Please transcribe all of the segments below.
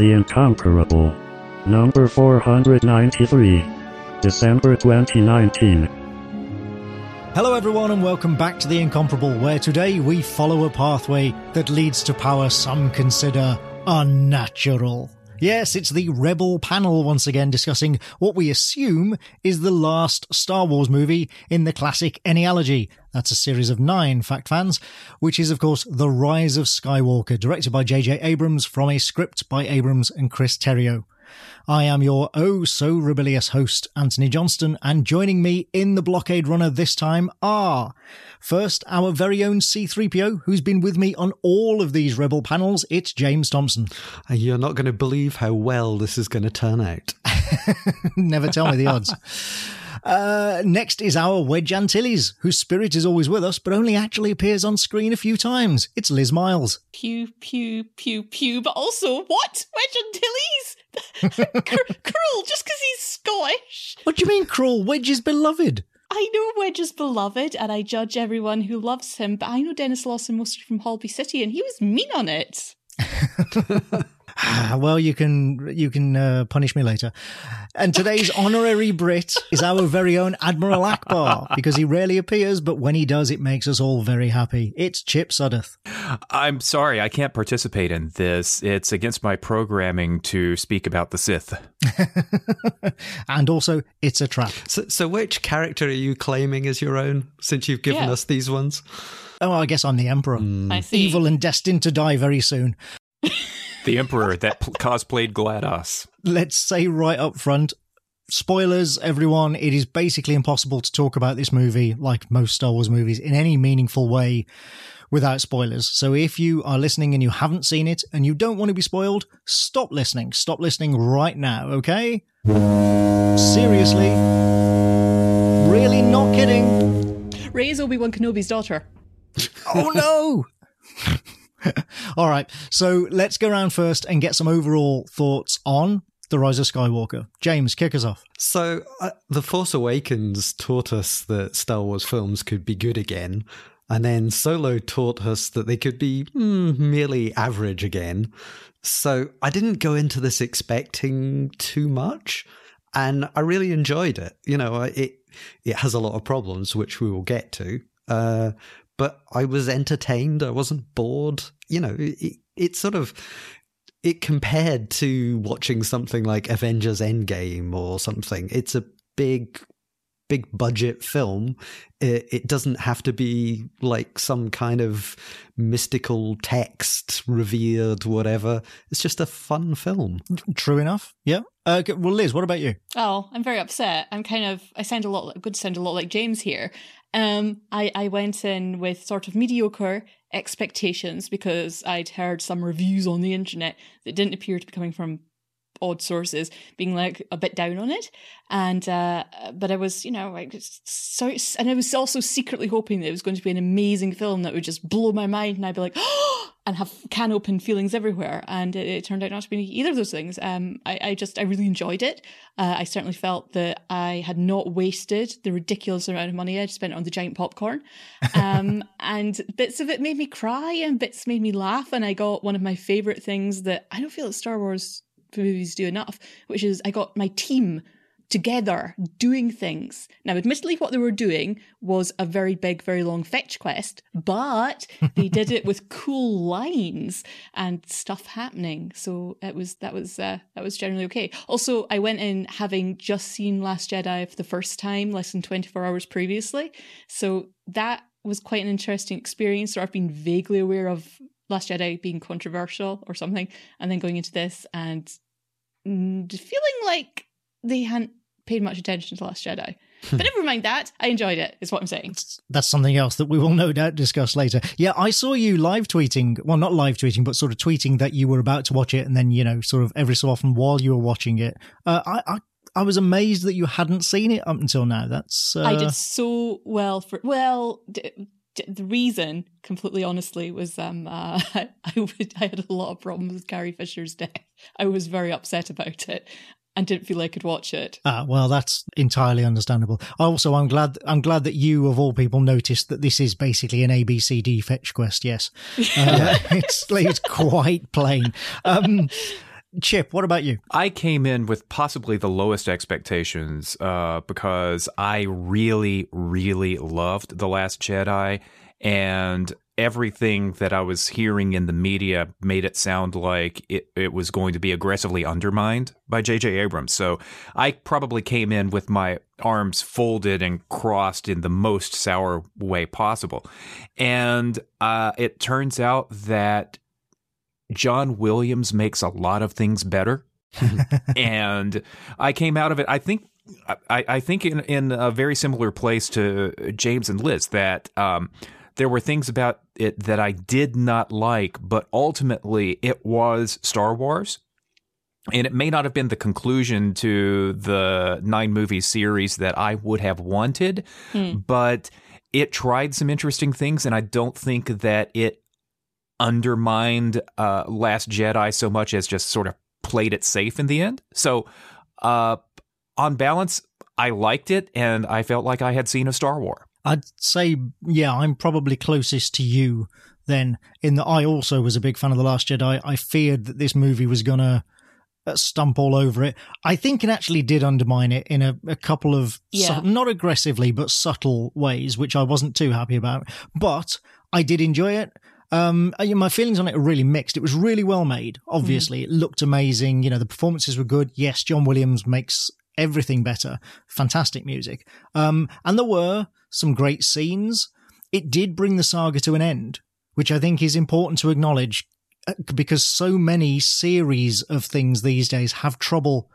The Incomparable. Number 493. December 2019. Hello, everyone, and welcome back to The Incomparable, where today we follow a pathway that leads to power some consider unnatural. Yes, it's the Rebel panel once again discussing what we assume is the last Star Wars movie in the classic Ennealogy. That's a series of nine, fact fans, which is, of course, The Rise of Skywalker, directed by J.J. Abrams from a script by Abrams and Chris Terrio. I am your oh so rebellious host, Antony Johnston, and joining me in the blockade runner this time are first our very own C3PO, who's been with me on all of these Rebel panels. It's James Thompson. You're not going to believe how well this is going to turn out. Never tell me the odds. Uh, next is our Wedge Antilles, whose spirit is always with us, but only actually appears on screen a few times. It's Liz Miles. Pew, pew, pew, pew, but also, what? Wedge Antilles? cruel, just because he's Scottish. What do you mean cruel? Wedge is beloved. I know Wedge is beloved, and I judge everyone who loves him, but I know Denis Lawson mostly from Holby City, and he was mean on it. well, you can you can uh, punish me later. And today's honorary Brit is our very own Admiral Ackbar because he rarely appears, but when he does, it makes us all very happy. It's Chip Sudderth. I'm sorry, I can't participate in this. It's against my programming to speak about the Sith. and also, it's a trap. So, so, which character are you claiming as your own? Since you've given yeah. us these ones. Oh, I guess I'm the Emperor. Mm. I see. Evil and destined to die very soon the Emperor that p- cosplayed GLaDOS. Let's say right up front, spoilers, everyone. It is basically impossible to talk about this movie, like most Star Wars movies, in any meaningful way without spoilers. So if you are listening and you haven't seen it and you don't want to be spoiled, stop listening. Stop listening right now, okay? Seriously. Really not kidding. Rey is Obi-Wan Kenobi's daughter. oh no! All right. So let's go around first and get some overall thoughts on The Rise of Skywalker. James, kick us off. So, uh, The Force Awakens taught us that Star Wars films could be good again. And then Solo taught us that they could be mm, merely average again. So I didn't go into this expecting too much. And I really enjoyed it. You know, it it has a lot of problems, which we will get to. Uh, but I was entertained. I wasn't bored. You know, it, it sort of it compared to watching something like Avengers Endgame or something. It's a big big budget film. It, it, doesn't have to be like some kind of mystical text revered, whatever. It's just a fun film. True enough. Yeah. Uh, well, Liz, what about you? Oh, I'm very upset. I'm kind of, I sound a lot, I good sound a lot like James here. Um, I, I went in with sort of mediocre expectations because I'd heard some reviews on the internet that didn't appear to be coming from odd sources being like a bit down on it. And uh but i was you know like so and i was also secretly hoping that it was going to be an amazing film that would just blow my mind and i'd be like and have can open feelings everywhere. And it, it, turned out not to be either of those things. Um i, I just i really enjoyed it. Uh, i certainly felt that i had not wasted the ridiculous amount of money i'd spent on the giant popcorn. Um and bits of it made me cry and bits made me laugh. And i got one of my favorite things that i don't feel that star wars movies do enough, which is I got my team together doing things. Now, admittedly, what they were doing was a very big, very long fetch quest, but they did it with cool lines and stuff happening. So it was that was uh, that was generally okay. Also, I went in having just seen Last Jedi for the first time less than twenty four hours previously, so that was quite an interesting experience. So I've been vaguely aware of Last Jedi being controversial or something, and then going into this and feeling like they hadn't paid much attention to Last Jedi. but never mind that. I enjoyed it, is what I'm saying. That's something else that we will no doubt discuss later. Yeah, I saw you live tweeting, well, not live tweeting, but sort of tweeting that you were about to watch it, and then, you know, sort of every so often while you were watching it. Uh, I, I I was amazed that you hadn't seen it up until now. That's uh... I did so well for well. D- the reason, completely honestly, was um, uh, I, would, I had a lot of problems with Carrie Fisher's death. I was very upset about it and didn't feel I could watch it. Ah, well, that's entirely understandable. Also, I'm glad I'm glad that you, of all people, noticed that this is basically an ABCD fetch quest. Yes, uh, it's it's quite plain. Um, Chip, what about you? I came in with possibly the lowest expectations uh, because I really, really loved The Last Jedi, and everything that I was hearing in the media made it sound like it, it was going to be aggressively undermined by J.J. Abrams. So I probably came in with my arms folded and crossed in the most sour way possible. And uh, it turns out that John Williams makes a lot of things better. and I came out of it, I think. I, I think in, in a very similar place to James and Liz that um, there were things about it that I did not like, but ultimately it was Star Wars. And it may not have been the conclusion to the nine movie series that I would have wanted, but it tried some interesting things. And I don't think that it undermined uh, Last Jedi so much as just sort of played it safe in the end. So, uh, on balance, I liked it and I felt like I had seen a Star Wars. I'd say, yeah, I'm probably closest to you then, in that I also was a big fan of The Last Jedi. I feared that this movie was going to stump all over it. I think it actually did undermine it in a, a couple of, Yeah. su- not aggressively, but subtle ways, which I wasn't too happy about. But I did enjoy it. Um, uh, my feelings on it are really mixed. It was really well made. Obviously, it looked amazing. You know, the performances were good. Yes, John Williams makes everything better. Fantastic music. Um, and there were some great scenes. It did bring the saga to an end, which I think is important to acknowledge uh, because so many series of things these days have trouble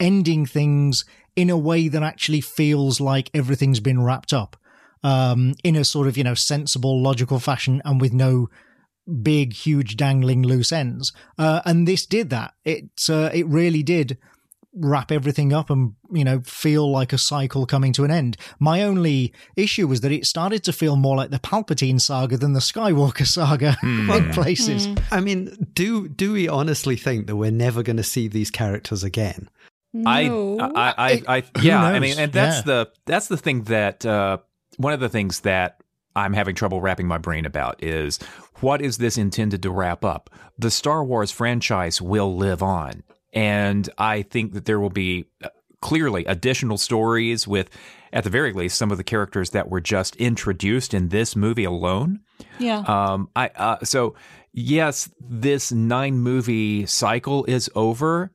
ending things in a way that actually feels like everything's been wrapped up um, in a sort of, you know, sensible, logical fashion and with no big, huge, dangling loose ends. Uh, and this did that. It, uh, it really did wrap everything up and, you know, feel like a cycle coming to an end. My only issue was that it started to feel more like the Palpatine saga than the Skywalker saga in places. I mean, do do we honestly think that we're never going to see these characters again? No. I, I, I, I Who yeah. I mean, and that's Yeah. the that's the thing that uh, one of the things that I'm having trouble wrapping my brain about is what is this intended to wrap up? The Star Wars franchise will live on, and I think that there will be uh, clearly additional stories with, at the very least, some of the characters that were just introduced in this movie alone. yeah. Um, I uh, so yes, this nine movie cycle is over,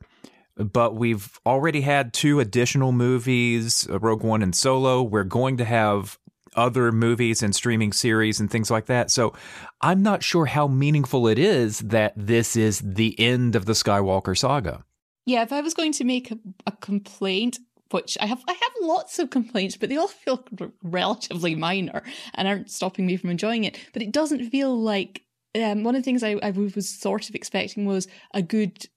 but we've already had two additional movies, uh, Rogue One and Solo. We're going to have other movies and streaming series and things like that. So I'm not sure how meaningful it is that this is the end of the Skywalker saga. Yeah, if I was going to make a, complaint, which I have, I have lots of complaints, but they all feel relatively minor and aren't stopping me from enjoying it. But it doesn't feel like um, one of the things I, I was sort of expecting was a good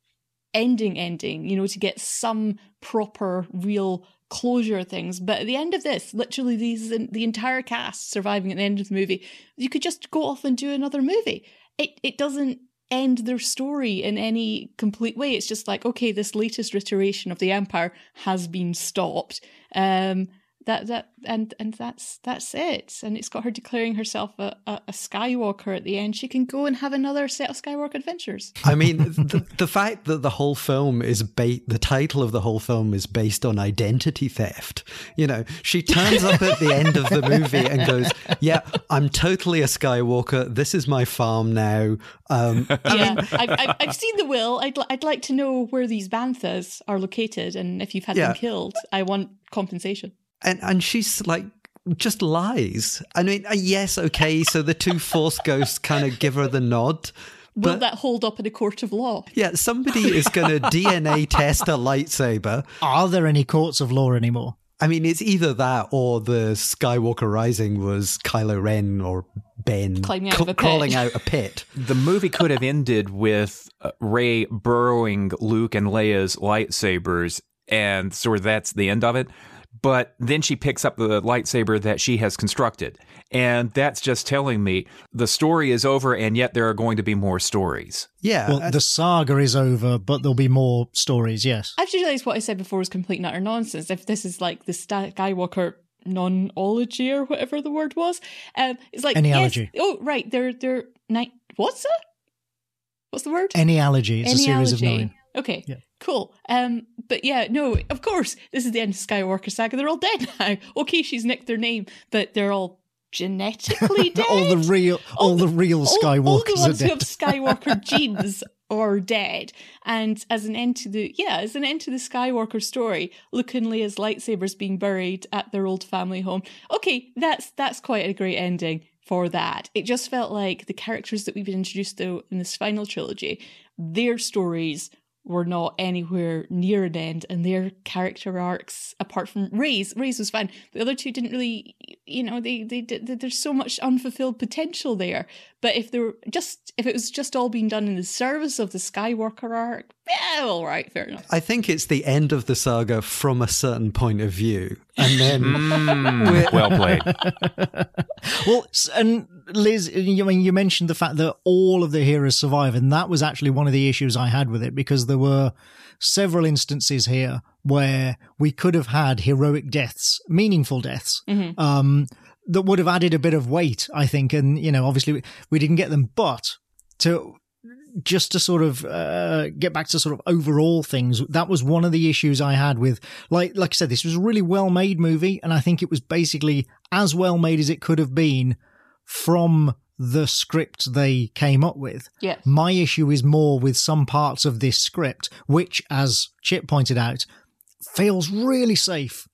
ending, ending. You know, to get some proper, real closure things. But at the end of this, literally, these the entire cast surviving at the end of the movie, you could just go off and do another movie. It it doesn't end their story in any complete way. It's just like, okay, this latest iteration of the Empire has been stopped. Um, that that and and that's that's it. And it's got her declaring herself a, a, a Skywalker at the end. She can go and have another set of Skywalker adventures. I mean, the, the fact that the whole film is ba- the title of the whole film is based on identity theft. You know, she turns up at the end of the movie and goes, "Yeah, I'm totally a Skywalker. This is my farm now." Um, yeah, I've, I've, I've seen the will. I'd li- I'd like to know where these banthas are located, and if you've had Yeah. them killed, I want compensation. And and she's like just lies. I mean, uh, yes, okay. So the two Force ghosts kind of give her the nod. Will But- that hold up in a court of law? Yeah, somebody is going to DNA test a lightsaber. Are there any courts of law anymore? I mean, it's either that or the Skywalker Rising was Kylo Ren or Ben Climbing out of a pit. crawling out a pit. The movie could have ended with uh, Rey burrowing Luke and Leia's lightsabers, and sort of that's the end of it. But then she picks up the lightsaber that she has constructed. And that's just telling me the story is over, and yet there are going to be more stories. Yeah, Well, the saga is over, but there'll be more stories, yes. I've just realised what I said before was complete and utter nonsense. If this is like the Sta- Skywalker non-ology or whatever the word was, um, it's like yes- Anyology. oh, right, they're they're night. What's that? What's the word? Anyalogy. It's a series of nine. Okay, Yeah. Cool. Um, but yeah, no, of course, this is the end of Skywalker saga. They're all dead now. Okay, she's nicked their name, but they're all genetically dead. all the real, all, the, real all- Skywalkers all, the are ones who have Skywalker genes are dead. And as an end to the yeah, as an end to the Skywalker story, Luke and Leia's lightsabers being buried at their old family home. Okay, that's that's quite a great ending for that. It just felt like the characters that we've been introduced to in this final trilogy, their stories were not anywhere near an end, and their character arcs, apart from Rey's, Rey's was fine. The other two didn't really, you know, they they did. There's so much unfulfilled potential there. But if there were just if it was just all being done in the service of the Skywalker arc, yeah, all right, fair enough. I think it's the end of the saga from a certain point of view. And then Mm, well played. Well, and Liz, you I mean you mentioned the fact that all of the heroes survive, and that was actually one of the issues I had with it because there were several instances here where we could have had heroic deaths, meaningful deaths, um, that would have added a bit of weight, I think. And you know, obviously we, we didn't get them, but to just to sort of uh, get back to sort of overall things, that was one of the issues I had with, like, like I said, this was a really well made movie, and I think it was basically as well made as it could have been from the script they came up with. Yeah. My issue is more with some parts of this script, which, as Chip pointed out, feels really safe.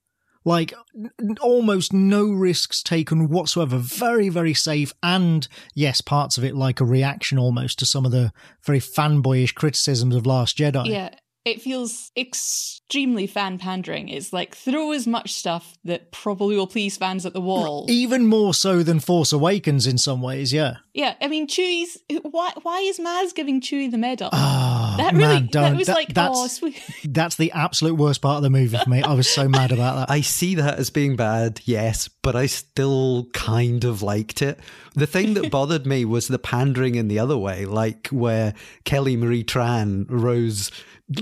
Like n- almost no risks taken whatsoever. Very, very safe. And yes, parts of it like a reaction almost to some of the very fanboyish criticisms of Last Jedi. Yeah, it feels extremely fan pandering. It's like throw as much stuff that probably will please fans at the wall. Even more so than Force Awakens in some ways, yeah. Yeah, I mean, Chewie's. Why? Why is Maz giving Chewie the medal? Ah, that really. man, don't. that was That- like, that's, oh, sweet. that's the absolute worst part of the movie for me. I was so mad about that. I see that as being bad, yes, but I still kind of liked it. The thing that bothered me was the pandering in the other way, like where Kelly Marie Tran, Rose,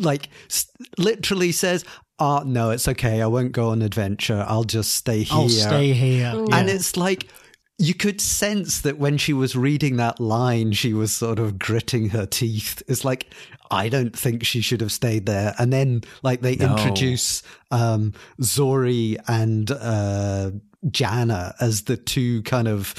like s- literally says, "Oh no, it's okay. I won't go on adventure. I'll just stay here." I'll stay here. And it's like you could sense that when she was reading that line, she was sort of gritting her teeth. It's like, I don't think she should have stayed there. And then, like, they No. introduce um, Zorii and uh, Jannah as the two kind of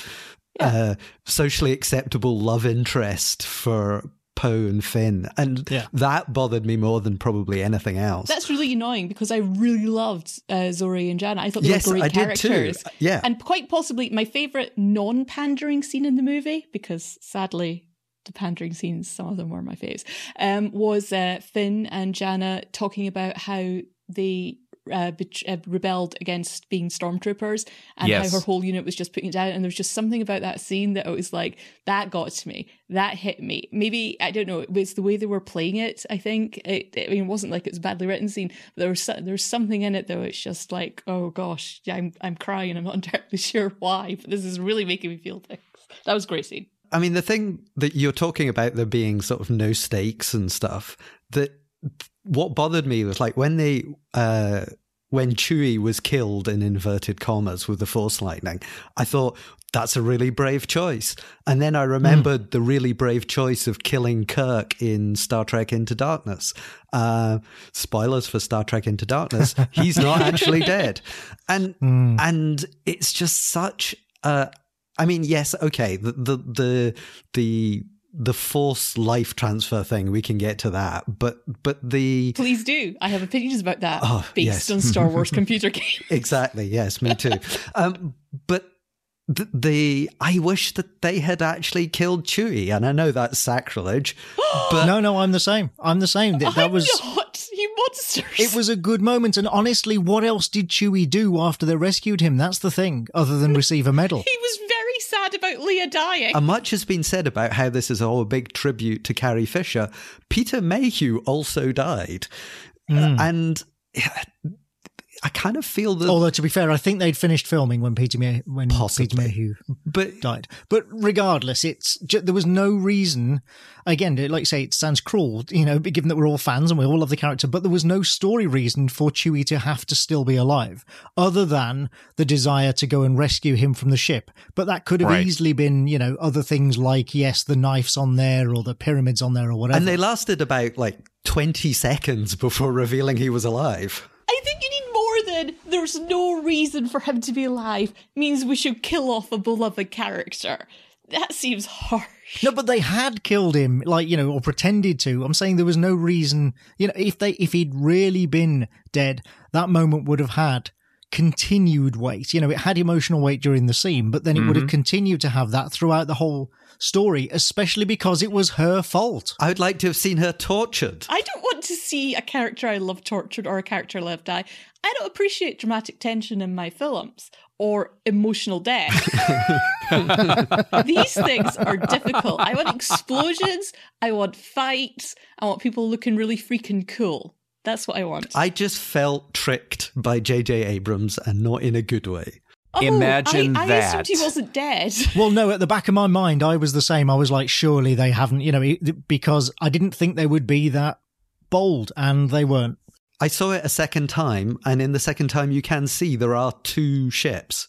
uh, socially acceptable love interest for Poe and Finn. And Yeah. that bothered me more than probably anything else. That's really annoying because I really loved uh, Zorii and Jannah. I thought they Yes, were great I did too. characters. Yeah. And quite possibly my favourite non pandering scene in the movie, because sadly, the pandering scenes, some of them were my faves, um, was uh, Finn and Jannah talking about how they uh, bet- uh, rebelled against being stormtroopers and Yes. how her whole unit was just putting it down. And there was just something about that scene that it was like, that got to me. That hit me. Maybe, I don't know, it was the way they were playing it, I think. It, I mean, it wasn't like it was a badly written scene, but there was, so- there was something in it though. It's just like, oh gosh, yeah, I'm, I'm crying. I'm not entirely sure why, but this is really making me feel things. That was a great scene. I mean, the thing that you're talking about there being sort of no stakes and stuff, that what bothered me was like when they, uh, when Chewie was killed in inverted commas with the Force lightning, I thought that's a really brave choice. And then I remembered the really brave choice of killing Kirk in Star Trek Into Darkness. Uh, spoilers for Star Trek Into Darkness. He's not actually dead. And, and it's just such a, I mean, yes, okay. The the the the the force life transfer thing, we can get to that. But but the Please do. I have opinions about that Oh, based yes. on Star Wars computer games. exactly yes, me too. um, but the, the I wish that they had actually killed Chewie, and I know that's sacrilege, but no, no, I'm the same. I'm the same. That, that I'm was not, you monsters. it was a good moment. And honestly, what else did Chewie do after they rescued him? That's the thing, other than receive a medal. He was very sad about Leia dying. And much has been said about how this is all a big tribute to Carrie Fisher. Peter Mayhew also died. Hmm. And I kind of feel that. Although to be fair, I think they'd finished filming when Peter May- when Possibly. Peter Mayhew but died. But regardless, it's ju- there was no reason. Again, like you say, it sounds cruel, you know, given that we're all fans and we all love the character. But there was no story reason for Chewie to have to still be alive, other than the desire to go and rescue him from the ship. But that could have Right. easily been, you know, other things like yes, the knife's on there or the pyramids on there or whatever. and they lasted about like 20 seconds before revealing he was alive. I think you need there's no reason for him to be alive means we should kill off a beloved character. That seems harsh. No, but they had killed him, like you know, or pretended to. I'm saying there was no reason. You know, if they if he'd really been dead, that moment would have had continued weight. You know, it had emotional weight during the scene, but then it would have mm-hmm. continued to have that throughout the whole story, especially because it was her fault. I would like to have seen her tortured. I don't want to see a character I love tortured or a character I love die. I don't appreciate dramatic tension in my films or emotional death. These things are difficult. I want explosions. I want fights. I want people looking really freaking cool. That's what I want. I just felt tricked by J.J. Abrams and not in a good way. Oh, Imagine I, I that. assumed he wasn't dead. Well, no, at the back of my mind, I was the same. I was like, surely they haven't, you know, because I didn't think they would be that bold, and they weren't. I saw it a second time, and in the second time, you can see there are two ships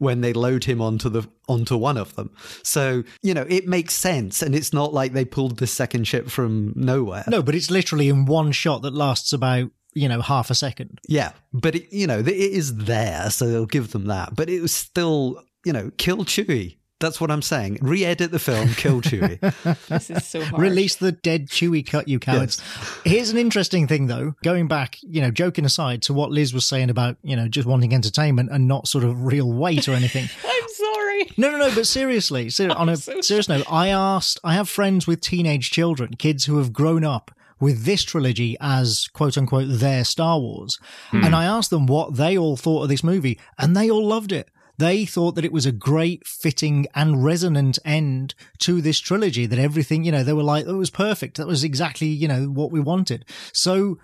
when they load him onto the onto one of them. So you know it makes sense, and it's not like they pulled this second ship from nowhere. No, but it's literally in one shot that lasts about, you know, half a second. Yeah, but it, you know it is there, so they'll give them that. But it was still, you know, kill Chewie. That's what I'm saying. Re-edit the film, kill Chewie. this is so hard. Release the dead Chewie cut, you cowards. Here's an interesting thing, though. Going back, you know, joking aside to what Liz was saying about, you know, just wanting entertainment and not sort of real weight or anything. I'm sorry. No, no, no. But seriously, ser- on a so serious note, I asked. I have friends with teenage children, kids who have grown up with this trilogy as quote unquote their Star Wars, hmm. and I asked them what they all thought of this movie, and they all loved it. They thought that it was a great, fitting, and resonant end to this trilogy. That everything, you know, they were like, it was perfect. That was exactly, you know, what we wanted. So.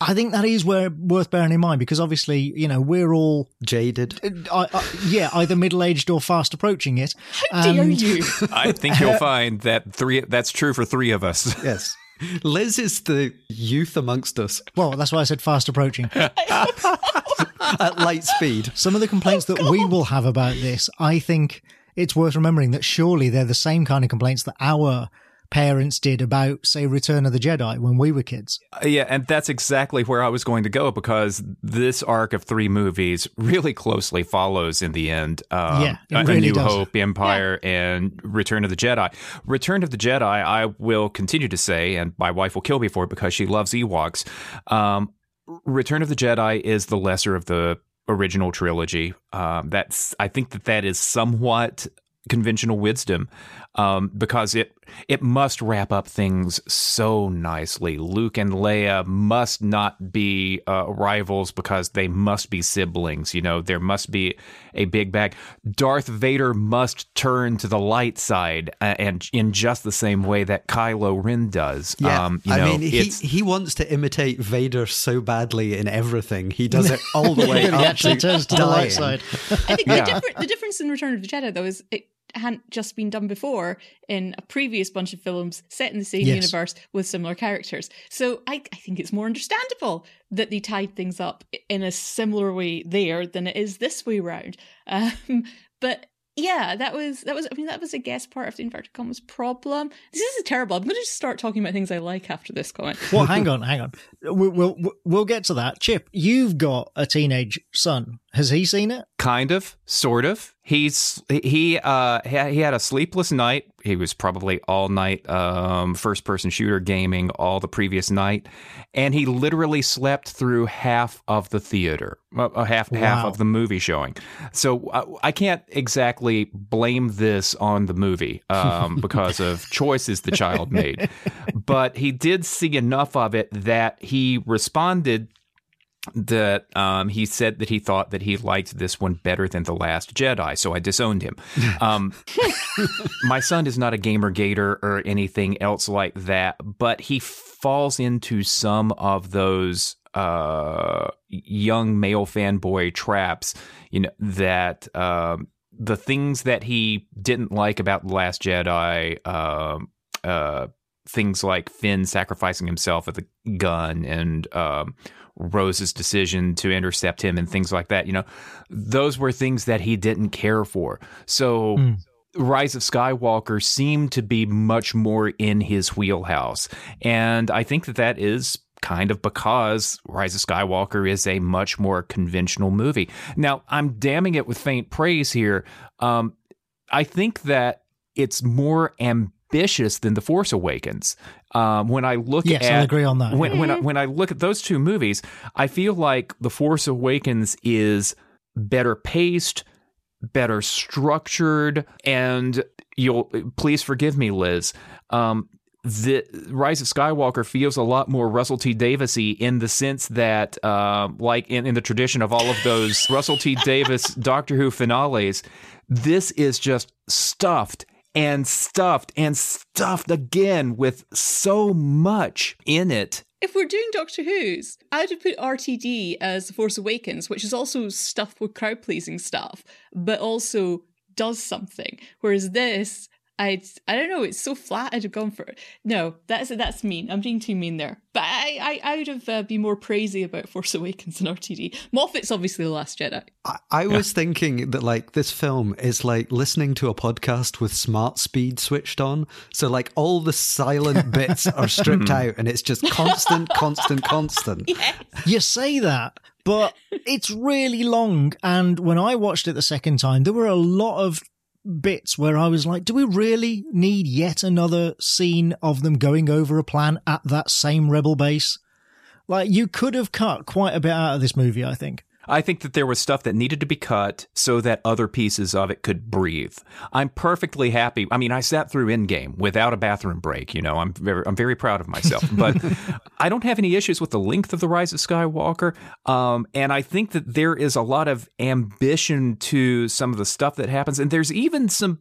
I think that is where worth bearing in mind because obviously, you know, we're all Jaded. I, I, yeah, either middle aged or fast approaching it. How dare you? I think you'll find that three that's true for three of us. Yes. Liz is the youth amongst us Well, that's why I said fast approaching. at light speed. Some of the complaints oh, that we will have about this, I think it's worth remembering that surely they're the same kind of complaints that our parents did about, say, Return of the Jedi when we were kids. Uh, Yeah, and that's exactly where I was going to go because this arc of three movies really closely follows in the end. Um, Yeah, A- really New does. Hope, Empire, and Return of the Jedi. Return of the Jedi, I will continue to say, and my wife will kill me for it because she loves Ewoks. Um, Return of the Jedi is the lesser of the original trilogy. Um, that's I think that that is somewhat conventional wisdom um, because it it must wrap up things so nicely. Luke and Leia must not be uh, rivals because they must be siblings. You know, there must be a big bag. Darth Vader must turn to the light side, uh, and in just the same way that Kylo Ren does. Yeah, um, you I know, mean, he, it's he wants to imitate Vader so badly in everything. He does it all the way he up actually to turns to the light side. I think Yeah. the, different, the difference in Return of the Jedi, though, is it hadn't just been done before in a previous bunch of films set in the same Yes. universe with similar characters. So I, I think it's more understandable that they tied things up in a similar way there than it is this way round. Um, but yeah, that was that was. I mean, that was a guess part of the inverted commas problem. This is terrible. I'm going to just start talking about things I like after this comment. Well, hang on, hang on. We'll, we'll we'll get to that. Chip, you've got a teenage son. Has he seen it? kind of sort of he's he uh he had a sleepless night. He was probably all night um first person shooter gaming all the previous night. And he literally slept through half of the theater uh, half half of the movie showing. So uh, i can't exactly blame this on the movie um because of choices the child made. But he did see enough of it that he responded that um, he said that he thought that he liked this one better than The Last Jedi, so I disowned him. Um, my son is not a gamer gator or anything else like that, but he falls into some of those uh, young male fanboy traps, you know, that um, the things that he didn't like about The Last Jedi, uh, uh, things like Finn sacrificing himself with a gun and um, Rose's decision to intercept him and things like that, you know, those were things that he didn't care for. So. Mm. Rise of Skywalker seemed to be much more in his wheelhouse. And I think that that is kind of because Rise of Skywalker is a much more conventional movie. Now, I'm damning it with faint praise here. Um, I think that it's more ambitious than The Force Awakens. Um, when I look Yes, at I agree on that. when when I, when I look at those two movies, I feel like The Force Awakens is better paced, better structured, and you'll please forgive me, Liz. Um, the Rise of Skywalker feels a lot more Russell T Daviesy in the sense that, uh, like in, in the tradition of all of those Russell T Davies Doctor Who finales, this is just stuffed and stuffed and stuffed again with so much in it. If we're doing Doctor Who's, I'd have put RTD as The Force Awakens, which is also stuffed with crowd pleasing stuff, but also does something. Whereas this, I'd I don't know, it's so flat. I'd have gone for it. No, that's that's mean. I'm being too mean there. But I I, I would have uh, been more praisey about Force Awakens and RTD. Moffat's obviously the Last Jedi. I, I was thinking that like this film is like listening to a podcast with smart speed switched on. So like all the silent bits are stripped out and it's just constant, constant, constant. Yes. You say that, but it's really long. And when I watched it the second time, there were a lot of bits where I was like, do we really need yet another scene of them going over a plan at that same rebel base? Like, you could have cut quite a bit out of this movie, I think. I think that there was stuff that needed to be cut so that other pieces of it could breathe. I'm perfectly happy. I mean, I sat through Endgame without a bathroom break. You know, I'm very, I'm very proud of myself. But I don't have any issues with the length of the Rise of Skywalker. Um, and I think that there is a lot of ambition to some of the stuff that happens, and there's even some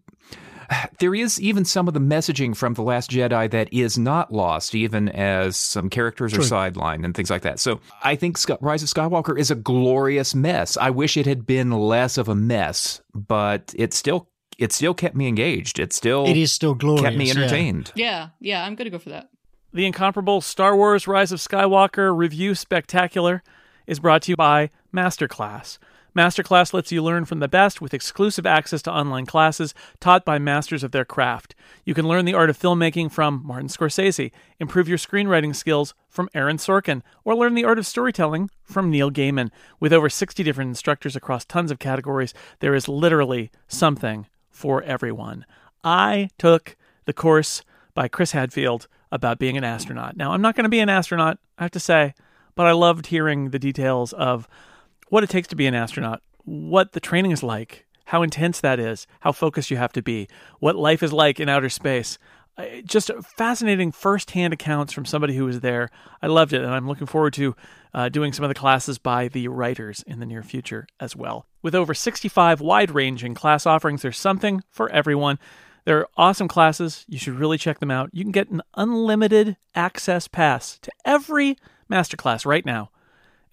there is even some of the messaging from The Last Jedi that is not lost, even as some characters are sidelined and things like that. So I think Rise of Skywalker is a glorious mess. I wish it had been less of a mess, but it still it still kept me engaged. It still It is still glorious. kept me yeah. entertained. Yeah, yeah, I'm gonna go for that. The incomparable Star Wars Rise of Skywalker review spectacular is brought to you by Masterclass. Masterclass lets you learn from the best with exclusive access to online classes taught by masters of their craft. You can learn the art of filmmaking from Martin Scorsese, improve your screenwriting skills from Aaron Sorkin, or learn the art of storytelling from Neil Gaiman. With over 60 different instructors across tons of categories, there is literally something for everyone. I took the course by Chris Hadfield about being an astronaut. Now, I'm not going to be an astronaut, I have to say, but I loved hearing the details of what it takes to be an astronaut, what the training is like, how intense that is, how focused you have to be, what life is like in outer space. Just fascinating first-hand accounts from somebody who was there. I loved it, and I'm looking forward to uh, doing some of the classes by the writers in the near future as well. With over 65 wide-ranging class offerings, there's something for everyone. They're awesome classes. You should really check them out. You can get an unlimited access pass to every masterclass right now.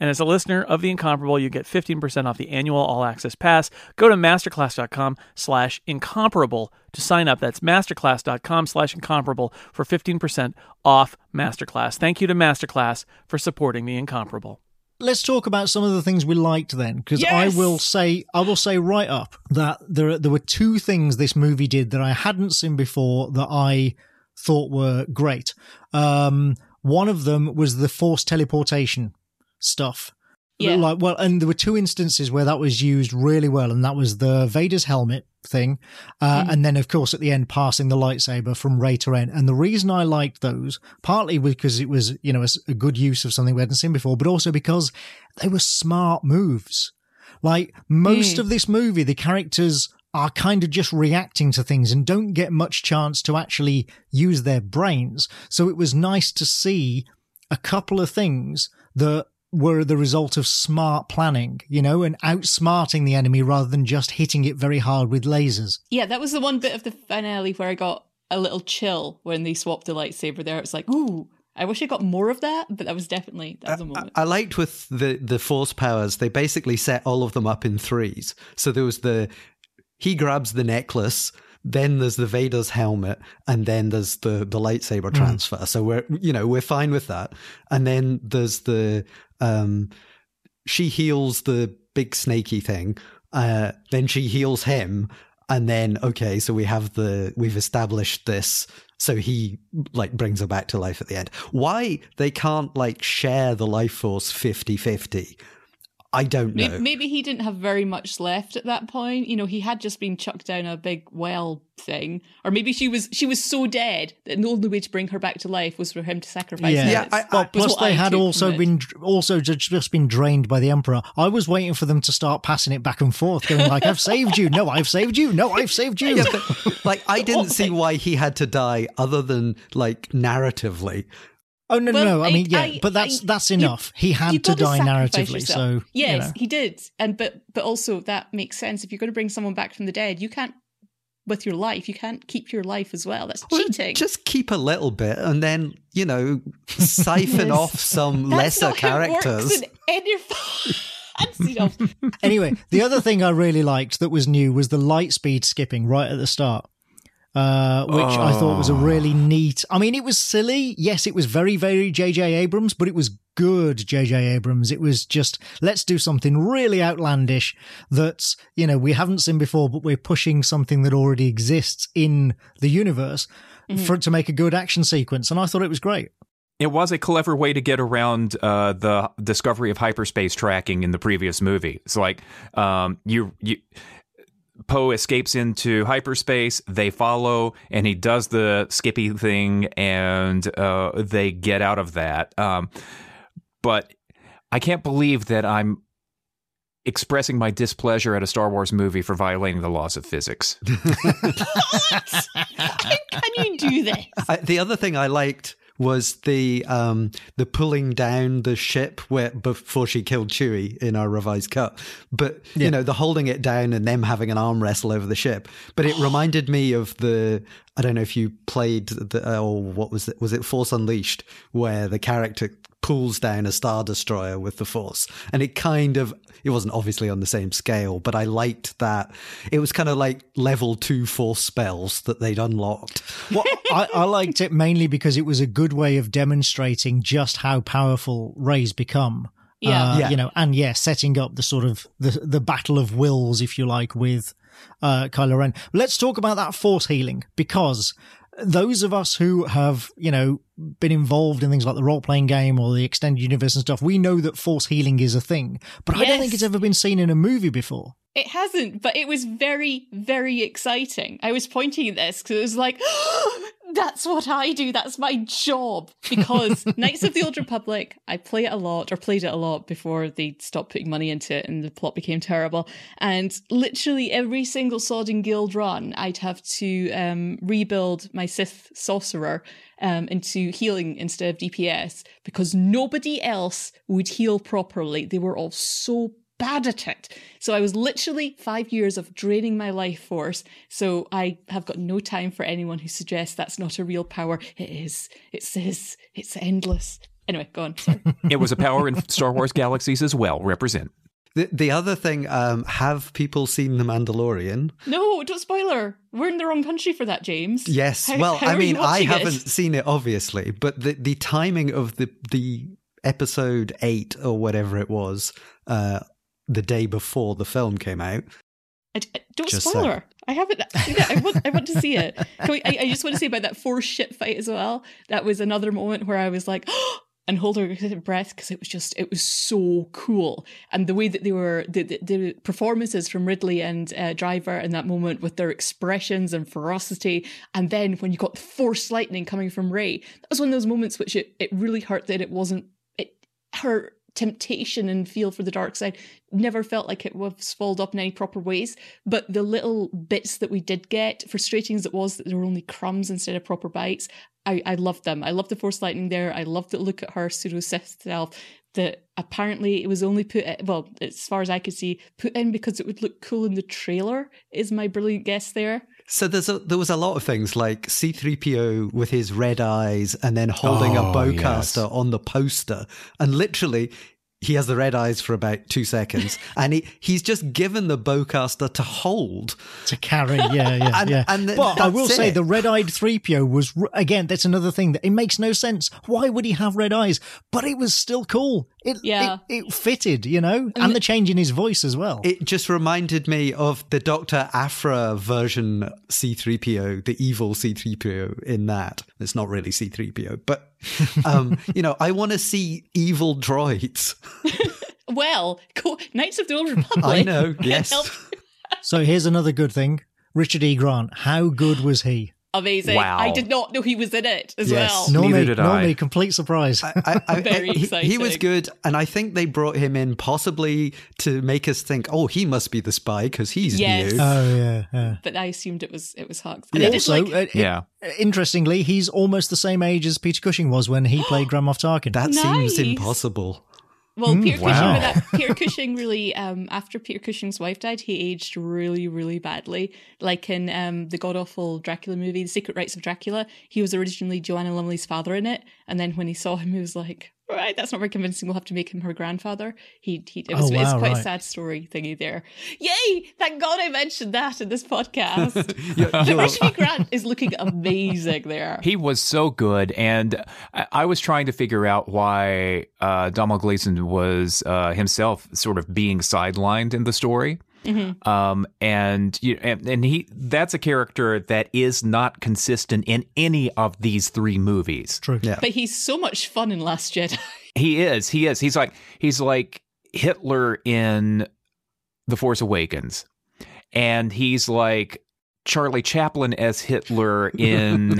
And as a listener of The Incomparable, you get 15% off the annual all access pass. Go to masterclass.com slash incomparable to sign up. That's masterclass.com slash incomparable for 15% off Masterclass. Thank you to Masterclass for supporting The Incomparable. let's talk about some of the things we liked then because i will say i will say right up that there there were two things this movie did that i hadn't seen before that i thought were great um one of them was the forced teleportation stuff. Yeah. like well and there were two instances where that was used really well and that was the vader's helmet thing uh, and then of course at the end passing the lightsaber from ray to ren. And the reason i liked those partly because it was you know a good use of something we hadn't seen before but also because they were smart moves. Like most of this movie the characters are kind of just reacting to things and don't get much chance to actually use their brains. So it was nice to see a couple of things that were the result of smart planning, you know, and outsmarting the enemy rather than just hitting it very hard with lasers. Yeah, that was the one bit of the finale where I got a little chill when they swapped the lightsaber there. It's like, ooh, I wish I got more of that, but that was definitely that was a moment. I liked with the the force powers. They basically set all of them up in threes. So there was the he grabs the necklace. Then there's the Vader's helmet, and then there's the the lightsaber mm. transfer. So we're you know we're fine with that. And then there's the um, she heals the big snaky thing. Uh, then she heals him, and then okay, so we have the we've established this. So he like brings her back to life at the end. Why they can't like share the life force 50-50 I don't know. Maybe, maybe he didn't have very much left at that point. You know, he had just been chucked down a big well thing, or maybe she was she was so dead that the only way to bring her back to life was for him to sacrifice. Yeah, her. yeah. I- I- plus they I had also been also ju- just been drained by the emperor. I was waiting for them to start passing it back and forth, going like, "I've saved you, no, I've saved you, no, I've saved you." Yeah, but like I didn't see why he had to die other than like narratively. Oh no, no, Well, no. I mean, yeah, I- but that's I- that's you- enough. he had to gotta die narratively, yourself. so yes, you know. he did, and but but also that makes sense. If you're going to bring someone back from the dead, you can't with your life. You can't keep your life as well. That's Well, cheating. Just keep a little bit and then, you know, siphon Yes. off some That's lesser not how it works characters. in any anyway, the other thing I really liked that was new was the light speed skipping right at the start. Uh, which I thought was a really neat. I mean, it was silly. Yes, it was very, very J.J. Abrams, but it was good J.J. Abrams. It was just, let's do something really outlandish that, you know, we haven't seen before, but we're pushing something that already exists in the universe for it to make a good action sequence. And I thought it was great. It was a clever way to get around uh, the discovery of hyperspace tracking in the previous movie. It's like um, you you. Poe escapes into hyperspace. They follow, and he does the Skippy thing, and uh, they get out of that. Um, but I can't believe that I'm expressing my displeasure at a Star Wars movie for violating the laws of physics. How can you do this? I, the other thing I liked was the um the pulling down the ship where before she killed Chewie in our revised cut. But you know, the holding it down and them having an arm wrestle over the ship. But it reminded me of the I don't know if you played the or what was it was it Force Unleashed where the character pulls down a star destroyer with the force and it kind of it wasn't obviously on the same scale but i liked that it was kind of like level 2 force spells that they'd unlocked Well, I, I liked it mainly because it was a good way of demonstrating just how powerful Rey's become. Yeah. Uh, Yeah. you know, and yeah, setting up the sort of the the battle of wills, if you like, with uh, Kylo Ren. Let's talk about that force healing because those of us who have, you know, been involved in things like the role playing game or the extended universe and stuff, we know that force healing is a thing. But I don't think it's ever been seen in a movie before. It hasn't, but it was very, very exciting. I was pointing at this because it was like, that's what I do. That's my job. Because Knights of the Old Republic, I play it a lot, or played it a lot before they stopped putting money into it and the plot became terrible. And literally every single Sodding Guild run, I'd have to um, rebuild my Sith sorcerer um, into healing instead of DPS because nobody else would heal properly. They were all so bad at it. So I was literally five years of draining my life force. So I have got no time for anyone who suggests that's not a real power. It is. It says it's endless. Anyway, go on. It was a power in Star Wars galaxies as well. Represent. The, the other thing, um, have people seen The Mandalorian? no, don't spoiler. We're in the wrong country for that, James. Yes. How- well, how I mean, I haven't seen it obviously, but the the timing of the the episode eight or whatever it was, uh, the day before the film came out. I, I- don't Just spoiler. I haven't. I want, I want to see it. Can we, I, I just want to say about that force ship fight as well. That was another moment where I was like, and hold her breath because it was just, it was so cool. And the way that they were, the, the, the performances from Ridley and uh, Driver in that moment with their expressions and ferocity. And then when you got the force lightning coming from Rey, that was one of those moments which it, it really hurt that it wasn't, it, her temptation and feel for the dark side never felt like it was followed up in any proper ways. But the little bits that we did get, frustrating as it was that there were only crumbs instead of proper bites, I, I loved them. I loved the Force Lightning there. I loved the look at her pseudo Sith self. That apparently it was only put well, as far as I could see, put in because it would look cool in the trailer. Is my brilliant guess there? So there's a, there was a lot of things like C3PO with his red eyes and then holding a Oh, bowcaster yes. on the poster. And literally, he has the red eyes for about two seconds. and he, he's just given the bowcaster to hold. to carry. Yeah, yeah, And- yeah. and th- but I that's will say the red-eyed 3PO was again. That's another thing that it makes no sense. Why would he have red eyes? But it was still cool. It Yeah. it, it fitted, you know, and the change in his voice as well. It just reminded me of the Dr. Aphra version C3PO, the evil C3PO in that. It's not really C3PO, but, um, you know, I want to see evil droids. Well, go, Knights of the Old Republic. I know, can yes. help. so here's another good thing: Richard E. Grant. How good was he? Amazing. Wow. I did not know he was in it as Yes. well. Nor Neither me, did nor I. Complete surprise. I, I, Very he- He, was good, and I think they brought him in possibly to make us think, oh, he must be the spy because he's Yes. new. oh yeah, yeah. But I assumed it was it was Hux. And I did Also, like, uh, Yeah. interestingly, he's almost the same age as Peter Cushing was when he played Grand Moff Tarkin. that seems impossible. Well, Peter Cushing, wow. but that, Peter Cushing really, um, after Peter Cushing's wife died, he aged really, really badly. Like in um, the god awful Dracula movie, The Secret Rites of Dracula, he was originally Joanna Lumley's father in it, and then when he saw him, he was like, "Right, that's not very convincing. We'll have to make him her grandfather." He, he it was Oh, it's wow, quite a sad story thingy there. Yay! Thank God I mentioned that in this podcast. You're- you're- Richard E. Grant is looking amazing there. He was so good, and I, I was trying to figure out why uh, Domhnall Gleeson was uh, himself sort of being sidelined in the story. Um, and you and, and he that's a character that is not consistent in any of these three movies. True. Yeah. But he's so much fun in Last Jedi. He is. He is. He's like he's like Hitler in The Force Awakens. And he's like Charlie Chaplin as Hitler in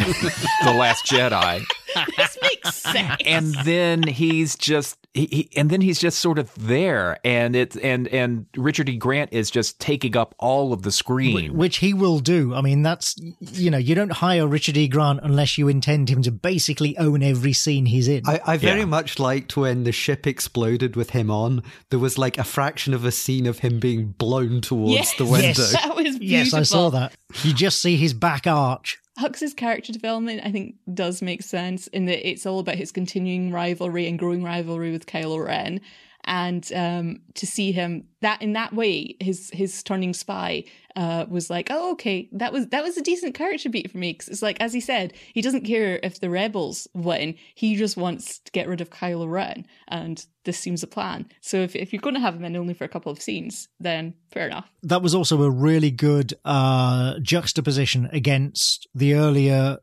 The Last Jedi. this makes sense. And then he's just he, he and then he's just sort of there and it and and Richard E. Grant is just taking up all of the screen. Which he will do. I mean, that's, you know, you don't hire Richard E. Grant unless you intend him to basically own every scene he's in. I, I very Yeah. much liked when the ship exploded with him on. There was like a fraction of a scene of him being blown towards Yes. the window. Yes. that was beautiful. yes, I saw that. You just see his back arch. Hux's character development, I think, does make sense in that it's all about his continuing rivalry and growing rivalry with Kylo Ren. And um, to see him that in that way, his his turning spy uh, was like, oh, okay, that was that was a decent character beat for me because it's like, as he said, he doesn't care if the rebels win; he just wants to get rid of Kylo Ren, and this seems a plan. So if if you're going to have him in only for a couple of scenes, then fair enough. That was also a really good uh, juxtaposition against the earlier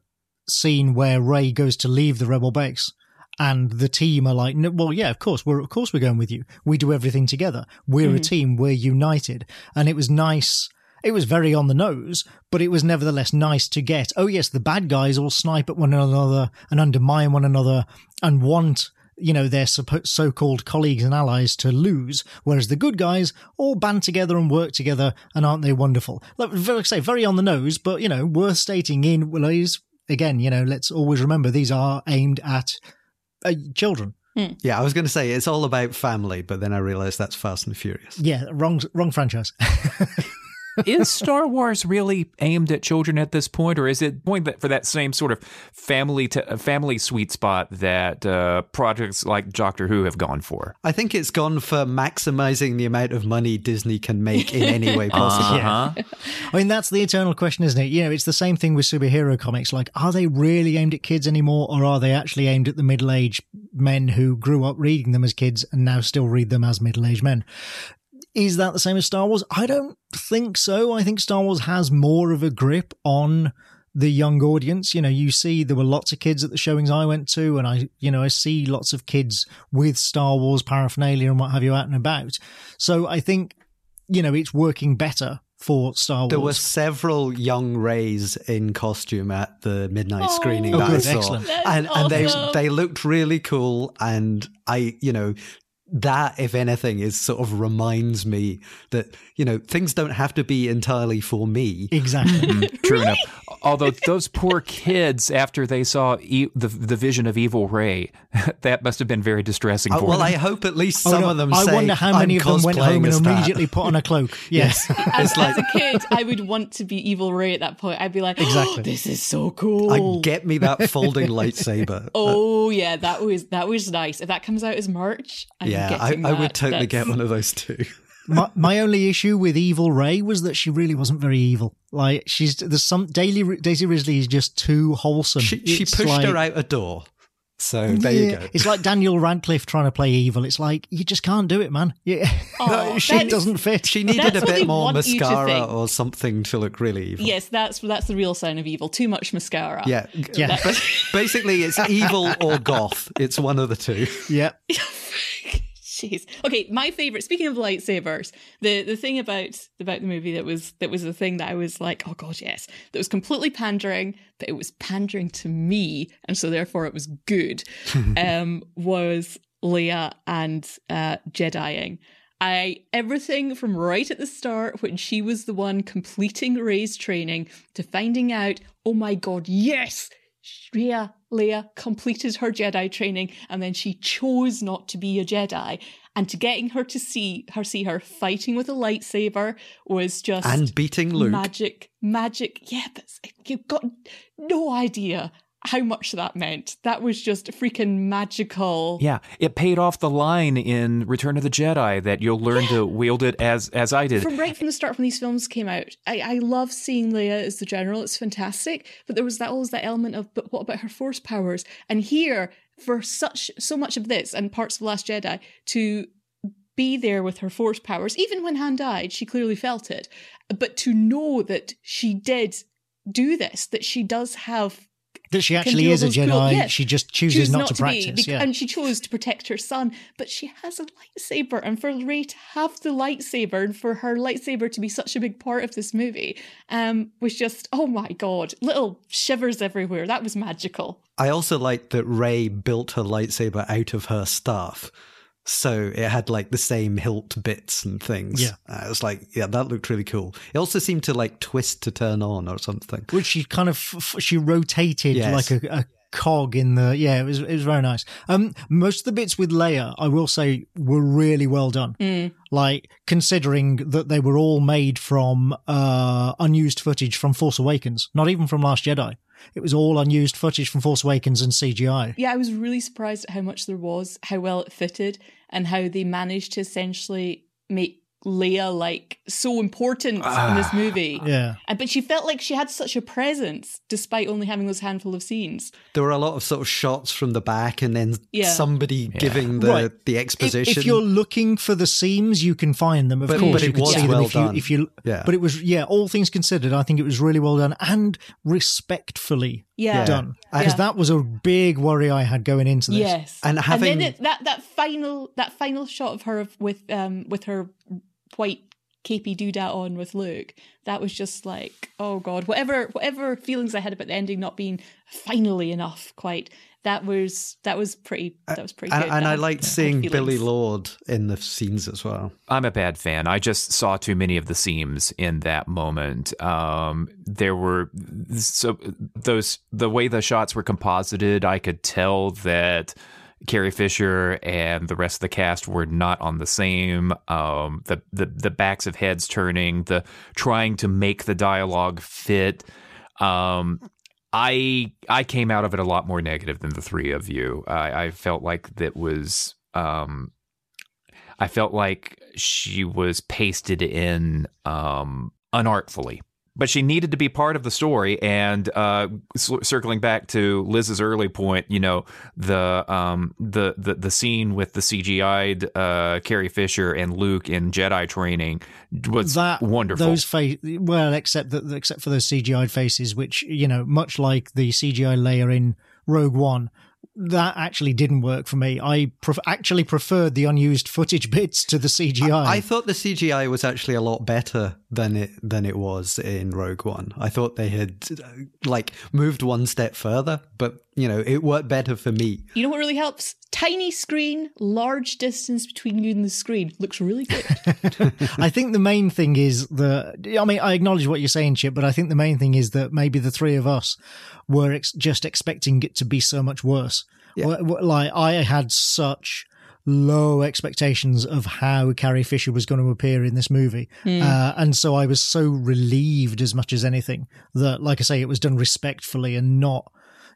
scene where Rey goes to leave the rebel base. And the team are like, well, yeah, of course, we're of course we're going with you. We do everything together. We're a mm-hmm. team. We're united. And it was nice. It was very on the nose, but it was nevertheless nice to get. Oh yes, the bad guys all snipe at one another and undermine one another and want you know their so-called colleagues and allies to lose, whereas the good guys all band together and work together, and aren't they wonderful? Like, like I say, very on the nose, but you know, worth stating in ways. Again, you know, let's always remember these are aimed at uh, children. Yeah, I was going to say it's all about family, but then I realized that's Fast and Furious. Yeah, wrong, wrong franchise. is Star Wars really aimed at children at this point, or is it going that for that same sort of family to, family sweet spot that uh, projects like Doctor Who have gone for? I think it's gone for maximizing the amount of money Disney can make in any way possible. Uh-huh. I mean, that's the eternal question, isn't it? You know, it's the same thing with superhero comics. Like, are they really aimed at kids anymore, or are they actually aimed at the middle aged men who grew up reading them as kids and now still read them as middle aged men? Is that the same as Star Wars? I don't think so. I think Star Wars has more of a grip on the young audience. You know, you see there were lots of kids at the showings I went to, and I, you know, I see lots of kids with Star Wars paraphernalia and what have you out and about. So I think, you know, it's working better for Star Wars. There were several young Reys in costume at the midnight Oh. screening Oh, that I saw, excellent. That's and and they they looked really cool. And I, you know, that, if anything, is sort of reminds me that you know things don't have to be entirely for me. Exactly. Mm, True enough. Although those poor kids, after they saw e- the the vision of Evil Rey, that must have been very distressing Uh, for well, them. Well, I hope at least Oh, some no, of them. I say, wonder how many of them went home and as that." immediately put on a cloak. Yes. As, It's like- as a kid, I would want to be Evil Rey at that point. I'd be like, Exactly. oh, this is so cool. I get me that folding lightsaber. Oh yeah, that was that was nice. If that comes out as merch, I'm yeah, I, getting I would totally That's- get one of those too. My, my only issue with Evil Rey was that she really wasn't very evil. Like she's there's some Daily Daisy Ridley is just too wholesome. She, she pushed like- her out a door. So there you go. It's like Daniel Radcliffe trying to play evil. It's like you just can't do it, man. Yeah, Oh, she that's- doesn't fit. She needed a bit more want you to mascara or something to look really evil. Yes, that's that's the real sign of evil. Too much mascara. Yeah. Yeah. Ba- basically, it's evil or goth. It's one of the two. yeah, Jeez. Okay, my favorite. Speaking of lightsabers, the the thing about about the movie that was that was the thing that I was like, oh god, yes, that was completely pandering, but it was pandering to me, and so therefore it was good. um, was Leia and uh, Jediing. I everything from right at the start when she was the one completing Rey's training to finding out, oh my god, yes, Leia, Leia completed her Jedi training and then she chose not to be a Jedi. And to getting her to see her see her fighting with a lightsaber was just And beating Luke. magic, magic. Yeah, but you've got no idea how much that meant. That was just freaking magical. yeah, it paid off the line in Return of the Jedi that you'll learn to wield it as as I did. From right from the start, when these films came out, I, I love seeing Leia as the general. It's fantastic, but there was that always that element of, but what about her force powers? And here, for such so much of this and parts of Last Jedi, to be there with her force powers, even when Han died, she clearly felt it. But to know that she did do this, that she does have that she actually is a those cool- Jedi. yes. She just chooses choose not, to be, practice. bec- yeah, and she chose to protect her son. But she has a lightsaber, and for Rey to have the lightsaber, and for her lightsaber to be such a big part of this movie, um, was just oh my god, little shivers everywhere. That was magical. I also liked that Rey built her lightsaber out of her staff. So it had like the same hilt bits and things. Yeah. Uh, it was like, yeah, that looked really cool. It also seemed to like twist to turn on or something. which she kind of f- f- she rotated Yes. like a, a cog in the yeah. It was it was very nice. Um, most of the bits with Leia, I will say, were really well done. Like considering that they were all made from uh unused footage from Force Awakens, not even from Last Jedi. It was all unused footage from Force Awakens and CGI. Yeah, I was really surprised at how much there was, how well it fitted, and how they managed to essentially make Leia like so important in ah. this movie. Yeah. Uh, but she felt like she had such a presence despite only having those handful of scenes. There were a lot of sort of shots from the back and then Yeah. somebody giving the, Right. the exposition. if you're looking for the seams, you can find them. Of But- course, but you it can was see them well if you, done. if you. Yeah. But it was yeah. All things considered, I think it was really well done and respectfully Yeah. done because Yeah. that was a big worry I had going into this. Yes, And having- then it, that that final that final shot of her with um with her white capey doodah on with Luke, that was just like oh god, whatever whatever feelings I had about the ending not being finally enough, quite that was that was pretty that was pretty and, good. and That I liked seeing. Billie Lourd in the scenes as well. I'm a bad fan. I just saw too many of the seams in that moment. Um, there were so those the way the shots were composited. I could tell that Carrie Fisher and the rest of the cast were not on the same. Um, the the the backs of heads turning, the trying to make the dialogue fit. Um, I I came out of it a lot more negative than the three of you. I, I felt like that was um, I felt like she was pasted in um, unartfully. But she needed to be part of the story, and uh, c- circling back to Liz's early point, you know the um, the, the the scene with the CGI'd uh, Carrie Fisher and Luke in Jedi training was that wonderful. Those face, well, except that except for those CGI'd faces, which you know, much like the CGI layer in Rogue One, that actually didn't work for me. I pref- actually preferred the unused footage bits to the CGI. I thought the CGI was actually a lot better than it than it was in Rogue One. I thought they had uh, like moved one step further, but you know it worked better for me. You know what really helps? Tiny screen, large distance between you and the screen. Looks really good. I think the main thing is that I mean I acknowledge what you're saying, Chip, but I think the main thing is that maybe the three of us were ex- just expecting it to be so much worse. Yeah. Like I had such low expectations of how Carrie Fisher was going to appear in this movie. Uh, and so I was so relieved as much as anything that, like I say, it was done respectfully and not,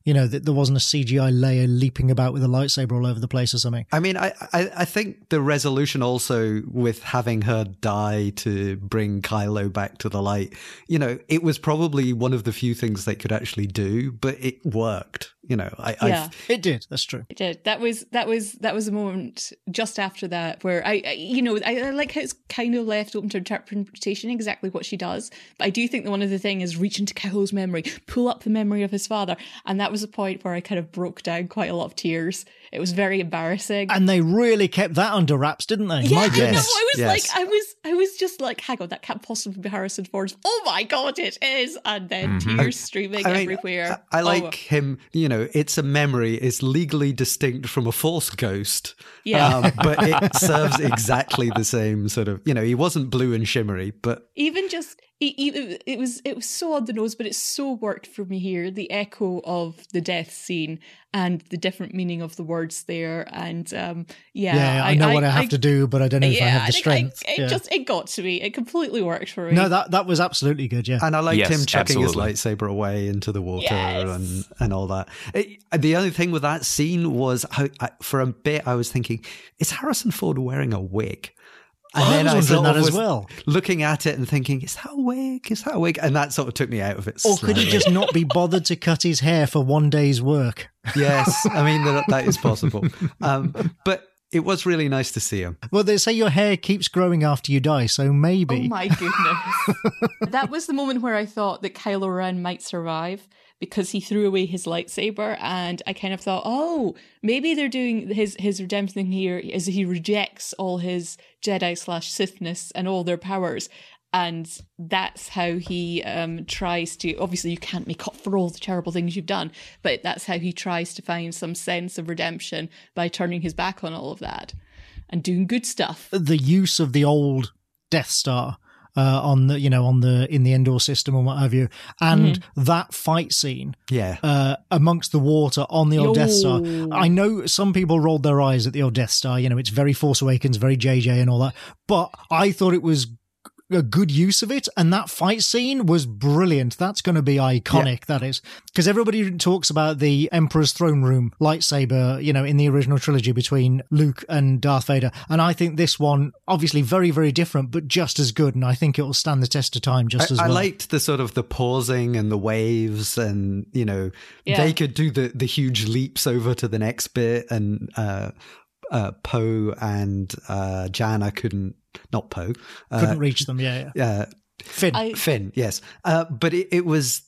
you know, that there wasn't a CGI layer leaping about with a lightsaber all over the place or something. I mean, I, I, I think the resolution also with having her die to bring Kylo back to the light, you know, it was probably one of the few things they could actually do, but it worked. You know, I, Yeah. I It did. That's true. It did. That was that was that was a moment just after that where I, I you know I, I like how it's kind of left open to interpretation exactly what she does. But I do think that one of the thing is reach into Kylo's memory, pull up the memory of his father, and that was a point where I kind of broke down quite a lot of tears. It was very embarrassing. And they really kept that under wraps, didn't they? yeah, My I know. I was yes. like, I was, I was just like, hang on, that can't possibly be Harrison Ford. Oh my god, it is! And then tears streaming I mean, everywhere. I, I Oh, like him. You know, it's a memory. It's legally distinct from a false ghost. Yeah. um, but it serves exactly the same sort of. You know, he wasn't blue and shimmery, but even just it, it, it was it was so on the nose but it so worked for me here the echo of the death scene and the different meaning of the words there and um yeah Yeah, I, know what I have to do, but I don't know if I have the think strength. it Yeah. just it got to me it completely worked for me No, that that was absolutely good. Yeah. and I liked Yes, him chucking absolutely. his lightsaber away into the water Yes. and and all that. It- the only thing with that scene was, how, I, for a bit, I was thinking, is Harrison Ford wearing a wig? And then I was wondering sort that of as well. Looking at it and thinking, is that a wig? Is that a wig? And that sort of took me out of it. Or could he just not be bothered to cut his hair for one day's work? Yes, I mean that, that is possible. Um, but it was really nice to see him. Well, they say your hair keeps growing after you die, so maybe. oh my goodness that was the moment where i thought that kylo ren might survive because he threw away his lightsaber and i kind of thought oh maybe they're doing his his redemption here is he rejects all his jedi slash sithness and all their powers. And that's how he um, tries to obviously you can't make up for all the terrible things you've done but that's how he tries to find some sense of redemption by turning his back on all of that and doing good stuff. The use of the old Death Star uh, on the you know on the in the Endor system and what have you, and that fight scene Yeah. uh, amongst the water on the old Death Star. I know some people rolled their eyes at the old Death Star. You know, it's very Force Awakens, very JJ and all that, but I thought it was a good use of it. And that fight scene was brilliant. That's going to be iconic that is. Because everybody talks about the emperor's throne room lightsaber you know in the original trilogy between luke and darth vader. And i think this one obviously very very different but just as good. And i think it will stand the test of time just I, as well. I liked the sort of the pausing and the waves, and you know Yeah. they could do the the huge leaps over to the next bit, and uh, uh, Poe and uh, Jannah couldn't, not Poe, couldn't uh, reach them yeah, yeah. uh, finn I- Finn, yes, uh, but it, it was.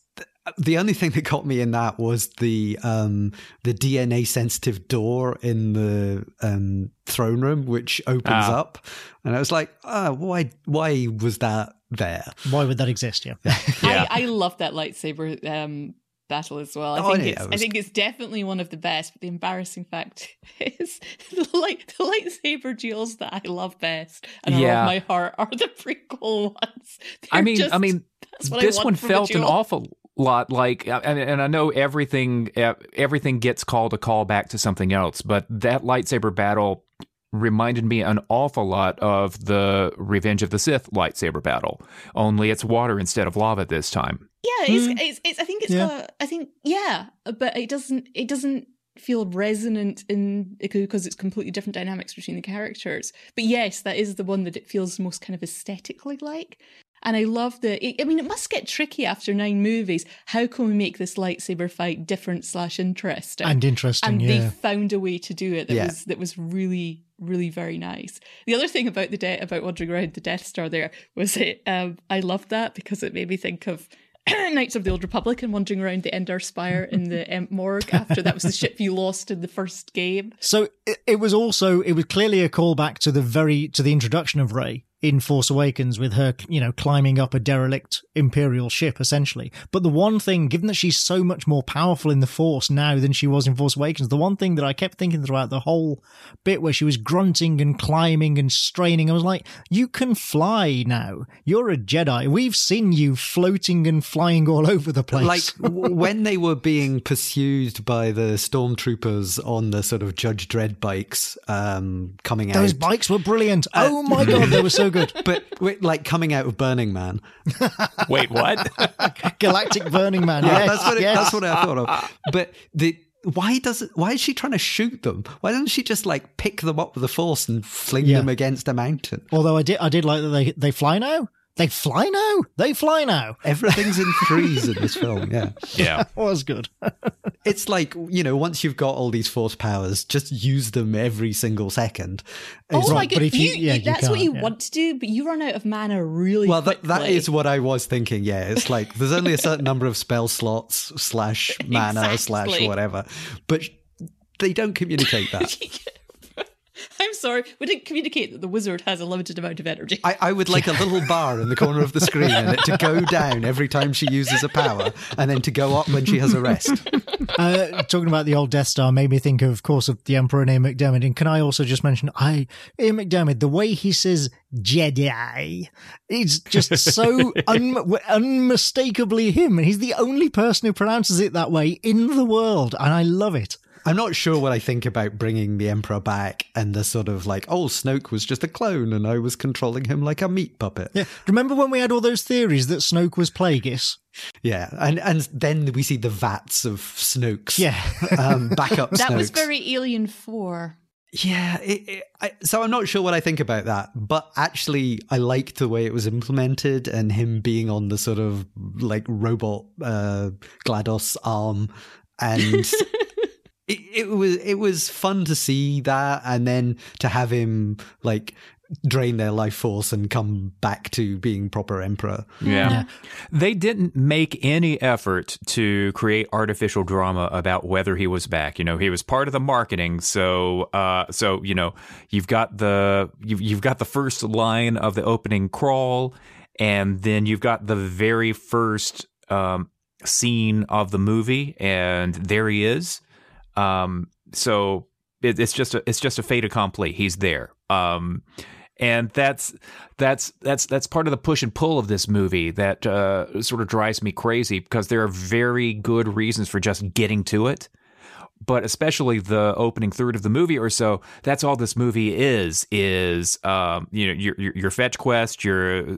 The only thing that got me in that was the um, the DNA sensitive door in the um, throne room, which opens Ah. up, and I was like, oh, why why was that there? why would that exist yeah Yeah. I, I love that lightsaber um, battle as well. I Oh, think yeah, it's it I think it's definitely one of the best. But the embarrassing fact is the light the lightsaber duels that I love best and Yeah. of my heart are the prequel ones. I They're mean, just- I mean, that's what I this want one felt an awful lot like, and, and I know everything everything gets called a call back to something else, but that lightsaber battle reminded me an awful lot of the Revenge of the Sith lightsaber battle. Only it's water instead of lava this time. Yeah, it's, mm. it's, it's I think it's Yeah. got I think yeah, but it doesn't it doesn't feel resonant in because it's completely different dynamics between the characters. But yes, that is the one that it feels most kind of aesthetically like. And I love the. I- I mean, it must get tricky after nine movies. How can we make this lightsaber fight different slash interesting? and interesting and yeah they found a way to do it that Yeah. was that was really really very nice. The other thing about the de- about wandering around the Death Star there was it. Um, I loved that because it made me think of. Knights of the Old Republic and wandering around the Endar Spire in the um, morgue after that was the ship you lost in the first game. So it, it was also it was clearly a callback to the very to the introduction of Rey in Force Awakens with her, you know, climbing up a derelict Imperial ship, essentially. But the one thing, given that she's so much more powerful in the Force now than she was in Force Awakens, the one thing that I kept thinking throughout the whole bit where she was grunting and climbing and straining, I was like, you can fly now. You're a Jedi. We've seen you floating and flying all over the place. Like when they were being pursued by the stormtroopers on the sort of Judge Dredd bikes um, coming out. Those bikes were brilliant. oh my god, they were so good. but wait, like coming out of Burning Man. Wait, what? Galactic Burning Man. Yeah, yes, that's what it, yes. that's what I thought of. But the why does it, why is she trying to shoot them? Why doesn't she just like pick them up with the force and fling Yeah. them against a mountain? Although I did, I did like that they they fly now. They fly now. They fly now. Everything's in threes in this film. Yeah, yeah. Was good. it's like you know, once you've got all these force powers, just use them every single second. Oh It's my god! but if you- you, yeah, you that's what you yeah. want to do, but you run out of mana really well, that, that is what I was thinking. Yeah, it's like there's only a certain number of spell slots slash mana slash whatever, but they don't communicate that. I'm sorry, we didn't communicate that the wizard has a limited amount of energy. I, I would like a little bar in the corner of the screen and it to go down every time she uses a power and then to go up when she has a rest. Uh, talking about the old Death Star made me think of, of course, of the Emperor and Ian McDiarmid. And can I also just mention, I Ian McDiarmid, the way he says Jedi, it's just so un- unmistakably him. And he's the only person who pronounces it that way in the world, and I love it. I'm not sure what I think about bringing the Emperor back and the sort of like, oh, Snoke was just a clone and I was controlling him like a meat puppet. Yeah. Remember when we had all those theories that Snoke was Plagueis? Yeah, and and then we see the vats of Snokes. Yeah. um, backup that was very Alien Four. Yeah, it, it, I, so I'm not sure what I think about that, but actually, I liked the way it was implemented and him being on the sort of like robot uh, GLaDOS arm, and it, it was it was fun to see that, and then to have him like drain their life force and come back to being proper emperor. Yeah. They didn't make any effort to create artificial drama about whether he was back. You know, he was part of the marketing. So, uh, so, you know, you've got the, you've, you've got the first line of the opening crawl and then you've got the very first, um, scene of the movie and there he is. Um, so it, it's just a, it's just a fait accompli. He's there. Um, and that's that's that's that's part of the push and pull of this movie that uh, sort of drives me crazy because there are very good reasons for just getting to it but especially the opening third of the movie or so that's all this movie is is um, you know your, your your fetch quest your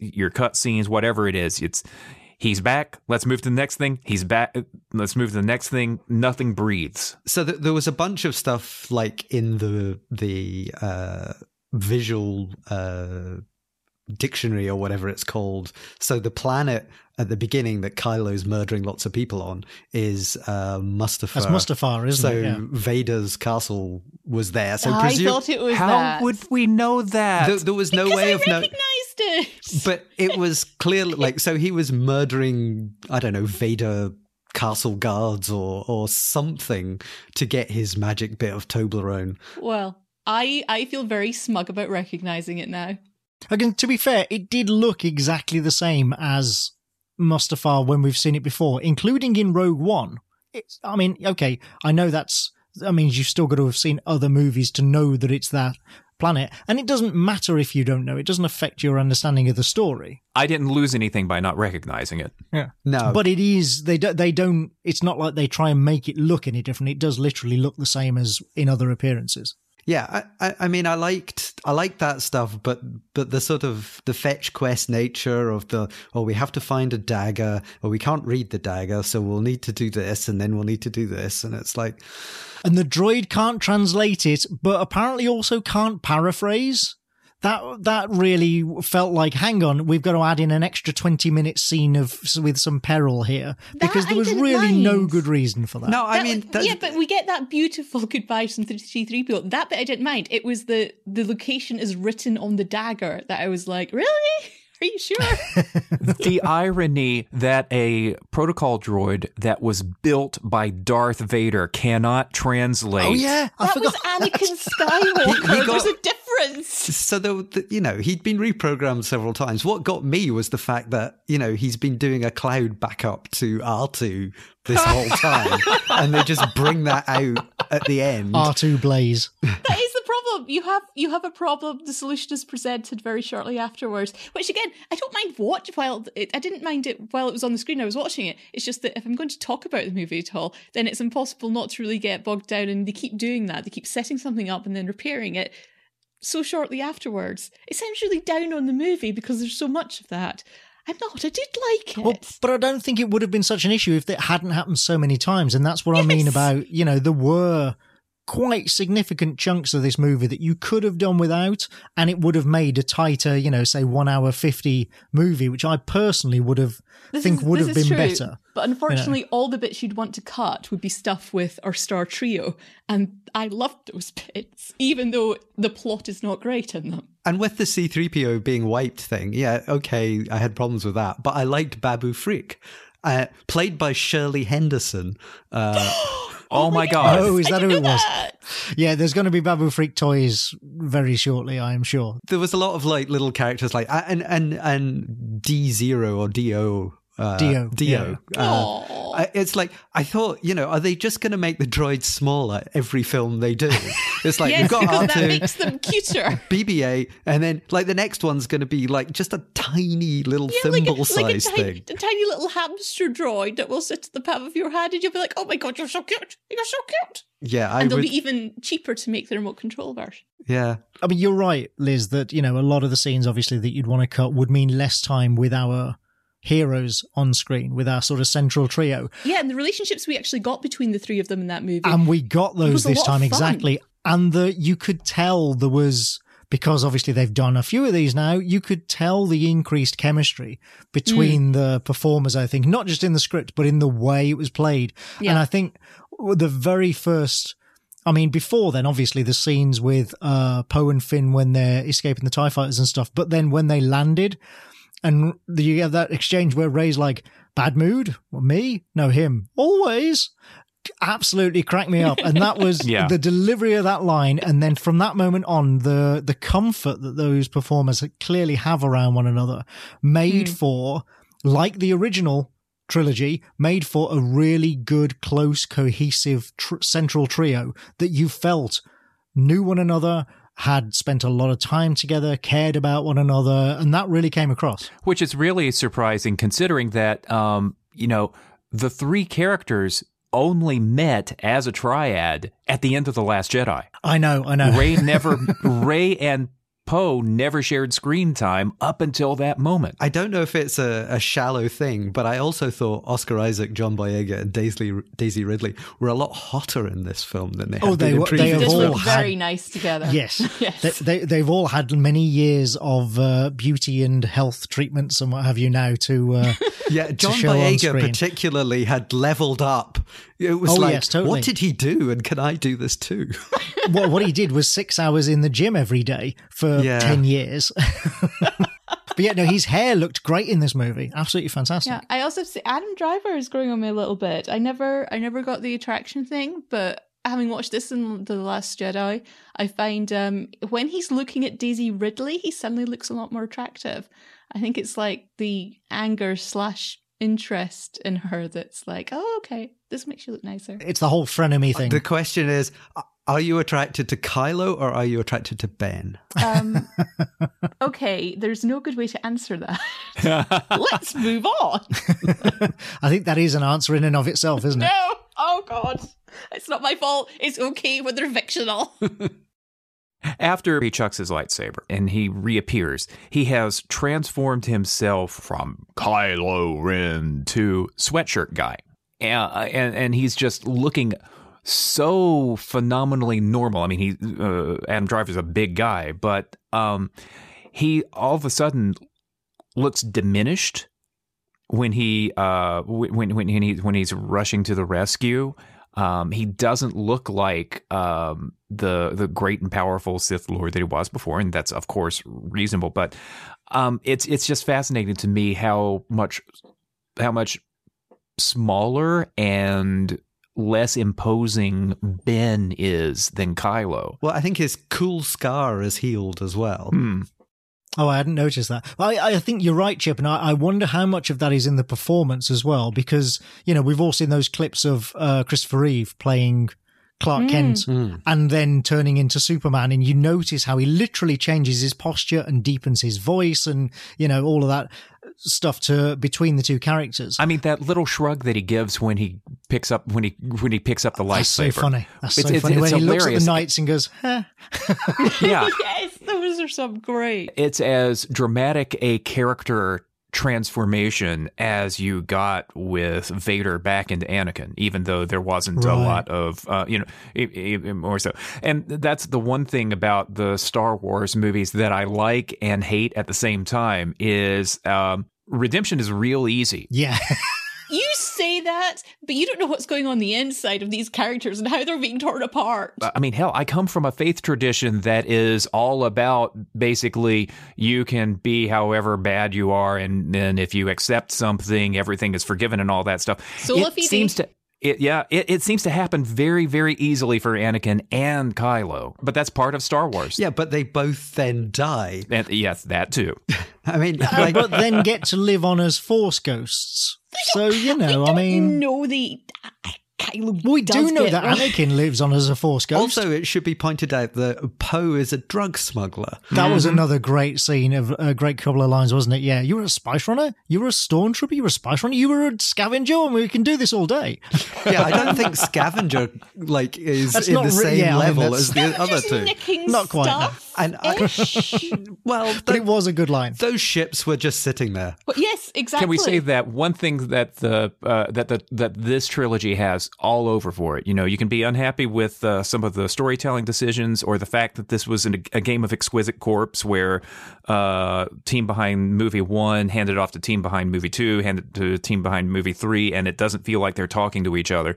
your cut scenes whatever it is it's he's back let's move to the next thing he's back let's move to the next thing nothing breathes so th- there was a bunch of stuff like in the the uh, visual uh, dictionary or whatever it's called. So the planet at the beginning that Kylo's murdering lots of people on is uh, Mustafar. That's Mustafar, isn't so it? Yeah. Vader's castle was there. So I presu- thought it was how that. would we know that there, there was no because way I of knowing. Recognized it. But it was clearly like so he was murdering I don't know Vader castle guards or or something to get his magic bit of Toblerone. well, I I feel very smug about recognizing it now. Again, to be fair, it did look exactly the same as Mustafar when we've seen it before, including in Rogue One. It's, I mean, okay, I know that's, that means you've still got to have seen other movies to know that it's that planet. And it doesn't matter if you don't know, it doesn't affect your understanding of the story. i didn't lose anything by not recognizing it Yeah. No, But it is, they, do, they don't, it's not like they try and make it look any different. It does literally look the same as in other appearances. Yeah, I, I, mean, I liked, I liked that stuff, but, but the sort of the fetch quest nature of the, oh, we have to find a dagger, or we can't read the dagger, so we'll need to do this, and then we'll need to do this, and it's like, and the droid can't translate it, but apparently also can't paraphrase. That that really felt like, hang on, we've got to add in an extra twenty minute scene of with some peril here because That there was didn't really no good reason for that. no, I That mean, was- yeah, but we get that beautiful goodbye from three three people. That bit I didn't mind. It was the the location is written on the dagger that I was like, really? Are you sure? the irony that a protocol droid that was built by Darth Vader cannot translate. Oh yeah, I that forgot. was Anakin Skywalker. He- he got- There's a difference. So the, the, you know he'd been reprogrammed several times. What got me was the fact that you know he's been doing a cloud backup to R two this whole time, and they just bring that out at the end. R2 Blaze. That is the problem. You have you have a problem. The solution is presented very shortly afterwards. Which again, I don't mind watch while it, I didn't mind it while it was on the screen. I was watching it. It's just that if I'm going to talk about the movie at all, then it's impossible not to really get bogged down. And they keep doing that. They keep setting something up and then repairing it so shortly afterwards. It sounds really down on the movie because there's so much of that. I'm not. I did like it. Well, but I don't think it would have been such an issue if it hadn't happened so many times. And that's what I mean about, you know, there were quite significant chunks of this movie that you could have done without, and it would have made a tighter, you know, say one hour 50 movie, which I personally would have This think is- would have been true, better. But unfortunately, all the bits you'd want to cut would be stuff with our star trio, and I loved those bits, even though the plot is not great in them. And with the C3PO being wiped thing, yeah, okay, I had problems with that. But I liked Babu Frik, uh, played by Shirley Henderson. Uh, Oh, my god. Oh, is that who it was? that. Yeah, there's going to be Babu Frik toys very shortly, I am sure. there was a lot of like little characters like uh, and and and D zero or Do. Uh, Dio, Dio. Uh, it's like I thought, you know, are they just going to make the droids smaller every film they do? It's like yes, we've got because that R2, makes them cuter. BB-8, and then like the next one's going to be like just a tiny little Yeah, like, a, thimble like a, size tiny, thing. a tiny little hamster droid that will sit at the palm of your hand, and you'll be like, "Oh my god, you're so cute! You're so cute!" Yeah, I and they'll would. be even cheaper to make the remote control version. yeah, I mean, you're right, Liz, that, you know, a lot of the scenes, obviously, that you'd want to cut would mean less time with our heroes on screen, with our sort of central trio. Yeah, and the relationships we actually got between the three of them in that movie. And we got those this time exactly. And the you could tell there was because obviously they've done a few of these now, you could tell the increased chemistry Mm. between the performers, I think, not just in the script, but in the way it was played. And I think the very first I mean, before then, obviously the scenes with uh, Poe and Finn when they're escaping the Tie Fighters and stuff. But then when they landed, and you have that exchange where Rey's like, "Bad mood? Well, me? No, him. Always." Absolutely cracked me up, and that was Yeah. the delivery of that line. And then from that moment on, the the comfort that those performers clearly have around one another made hmm. for, like the original trilogy, made for a really good, close, cohesive tr- central trio that you felt knew one another, had spent a lot of time together, cared about one another, and that really came across. Which is really surprising considering that, um, you know, the three characters only met as a triad at the end of The Last Jedi. I know, I know. Rey never, Rey and Poe never shared screen time up until that moment. I don't know if it's a, a shallow thing, but I also thought Oscar Isaac, John Boyega, and Daisy, Daisy Ridley were a lot hotter in this film than they Oh, have they been in were- they previous have all had- very nice together. Yes. Yes. They, they, they've all had many years of uh, beauty and health treatments and what have you now to. Uh, Yeah, John show Boyega screen. particularly had leveled up. It was Oh, like, yes, totally. what did he do, and can I do this too? what, what he did was six hours in the gym every day for Yeah. 10 years. but yeah, no, his hair looked great in this movie. Absolutely fantastic. Yeah, I also see Adam Driver is growing on me a little bit. I never, I never got the attraction thing, but having watched this in the Last Jedi, I find um, when he's looking at Daisy Ridley, he suddenly looks a lot more attractive. I think it's like the anger slash interest in her that's like, oh, okay, this makes you look nicer. It's the whole frenemy thing. the question is, are you attracted to Kylo or are you attracted to Ben? Um, okay, there's no good way to answer that. Let's move on. I think that is an answer in and of itself, isn't it? No, oh god, it's not my fault. It's okay when they're fictional. After he chucks his lightsaber and he reappears, he has transformed himself from Kylo Ren to sweatshirt guy. And, and, and he's just looking so phenomenally normal. I mean, he uh, Adam Driver's a big guy, but um, he all of a sudden looks diminished when he uh when when he when he's rushing to the rescue. Um, he doesn't look like um, the the great and powerful Sith Lord that he was before, and that's of course reasonable. But um, it's it's just fascinating to me how much how much smaller and less imposing Ben is than Kylo. Well, I think his cool scar is healed as well. Hmm. Oh, I hadn't noticed that. I, I think you're right, Chip, and I, I wonder how much of that is in the performance as well, because you know we've all seen those clips of uh, Christopher Reeve playing Clark Mm. Kent Mm. and then turning into Superman, and you notice how he literally changes his posture and deepens his voice, and you know all of that stuff to between the two characters. I mean that little shrug that he gives when he picks up when he when he picks up the That's so lightsaber. funny. That's It's- so it's- funny it's when he looks at the knights and goes, huh. Yeah, yes, those are some great. it's as dramatic a character transformation as you got with Vader back into Anakin, even though there wasn't a lot of, uh, you know, more so. And that's the one thing about the Star Wars movies that I like and hate at the same time is um, redemption is real easy. Yeah. You say that, but you don't know what's going on the inside of these characters and how they're being torn apart. I mean, hell, I come from a faith tradition that is all about basically you can be however bad you are, and then if you accept something, everything is forgiven and all that stuff. Sola it fide. seems to. It, yeah, it, it seems to happen very, very easily for Anakin and Kylo, but that's part of Star Wars. Yeah, but they both then die. and yes, that too. I mean, like, but then get to live on as force ghosts. So, you know, I mean, no, the Kylo. we do know that right. Anakin lives on as a force ghost. also, it should be pointed out that Poe is a drug smuggler. that was Mm-hmm. another great scene of a great couple of lines, wasn't it? Yeah, you were a spice runner, you were a stormtrooper, you were a spice runner, you were a scavenger, and we can do this all day. Yeah, I don't think Scavenger like is That's in the re- same yeah, I mean, level as the other two. Not quite, stuff. And I, Ish. well, But th- it was a good line. those ships were just sitting there. But yes, exactly. Can we say that one thing that the uh, that the that this trilogy has all over for it? You know, you can be unhappy with uh, some of the storytelling decisions or the fact that this was an, a game of exquisite corpse, where uh, team behind movie one handed off to team behind movie two, handed to team behind movie three, and it doesn't feel like they're talking to each other.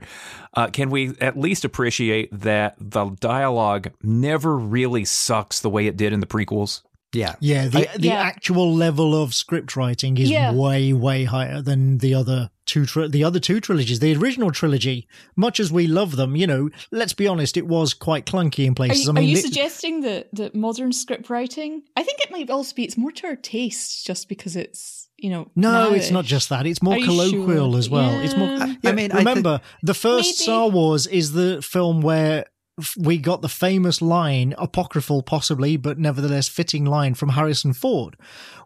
Uh, can we at least appreciate that the dialogue never really sucks the way it did in the prequels? Yeah. Yeah, the I- the Yeah. actual level of script writing is Yeah. way way higher than the other two tri- the other two trilogies. The original trilogy, much as we love them, you know, let's be honest, it was quite clunky in Are places. you, I mean, are you the- suggesting that, that modern script writing? I think it might also be it's more to our taste, just because it's you know. no, it's not just that. It's more Are colloquial sure? as well. It's more. Yeah. I Yeah, mean, I remember the first Maybe. Star Wars is the film where f- we got the famous line, apocryphal possibly, but nevertheless fitting line from Harrison Ford,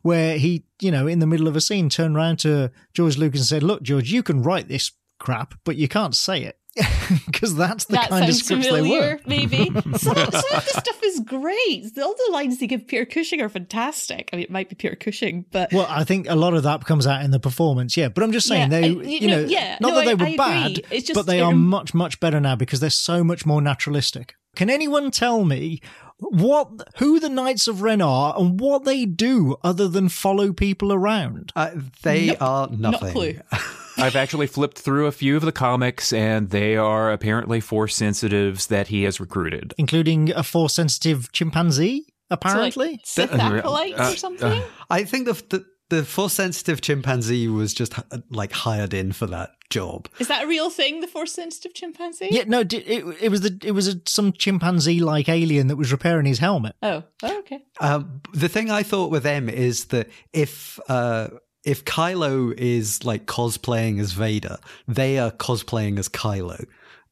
where he, you know, in the middle of a scene, turned around to George Lucas and said, "Look, George, you can write this crap, but you can't say it." Because that's the that kind of sounds scripts familiar, they were. maybe. Some, some of the stuff is great. All the lines they give Peter Cushing are fantastic. I mean, it might be Peter Cushing, but Well, I think a lot of that comes out in the performance, yeah. But I'm just saying Yeah, they, I- you, you know, know, yeah. not No, that they were I agree. bad, It's just but they they're- much much better now because they're so much more naturalistic. Can anyone tell me what who the Knights of Ren are and what they do other than follow people around? Uh, they Nope. are not nothing. a clue. I've actually flipped through a few of the comics, and they are apparently force sensitives that he has recruited. Including a force sensitive chimpanzee, So, like, apparently. Sith Uh, acolytes uh, or something. I think the, the the force sensitive chimpanzee was just uh, like hired in for that job. Is that a real thing? The force sensitive chimpanzee? yeah, no, it, it was the it was a, some chimpanzee like alien that was repairing his helmet. Oh, oh, okay. Um, the thing I thought with them is that if uh, if Kylo is like cosplaying as Vader, they are cosplaying as Kylo,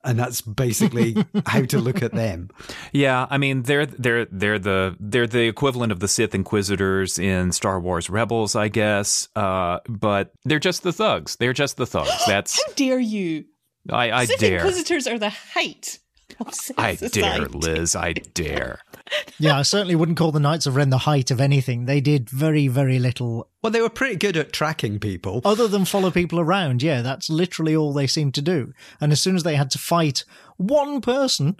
and that's basically how to look at them. Yeah, I mean they're they're they're the they're the equivalent of the Sith Inquisitors in Star Wars Rebels, I guess. Uh, but they're just the thugs. They're just the thugs. That's How dare you? I, I Sith dare. Inquisitors are the height of Sith I dare. Liz. I dare. Yeah, I certainly wouldn't call the Knights of Ren the height of anything. They did very, very little Well, they were pretty good at tracking people. other than follow people around. Yeah, that's literally all they seemed to do. And as soon as they had to fight one person,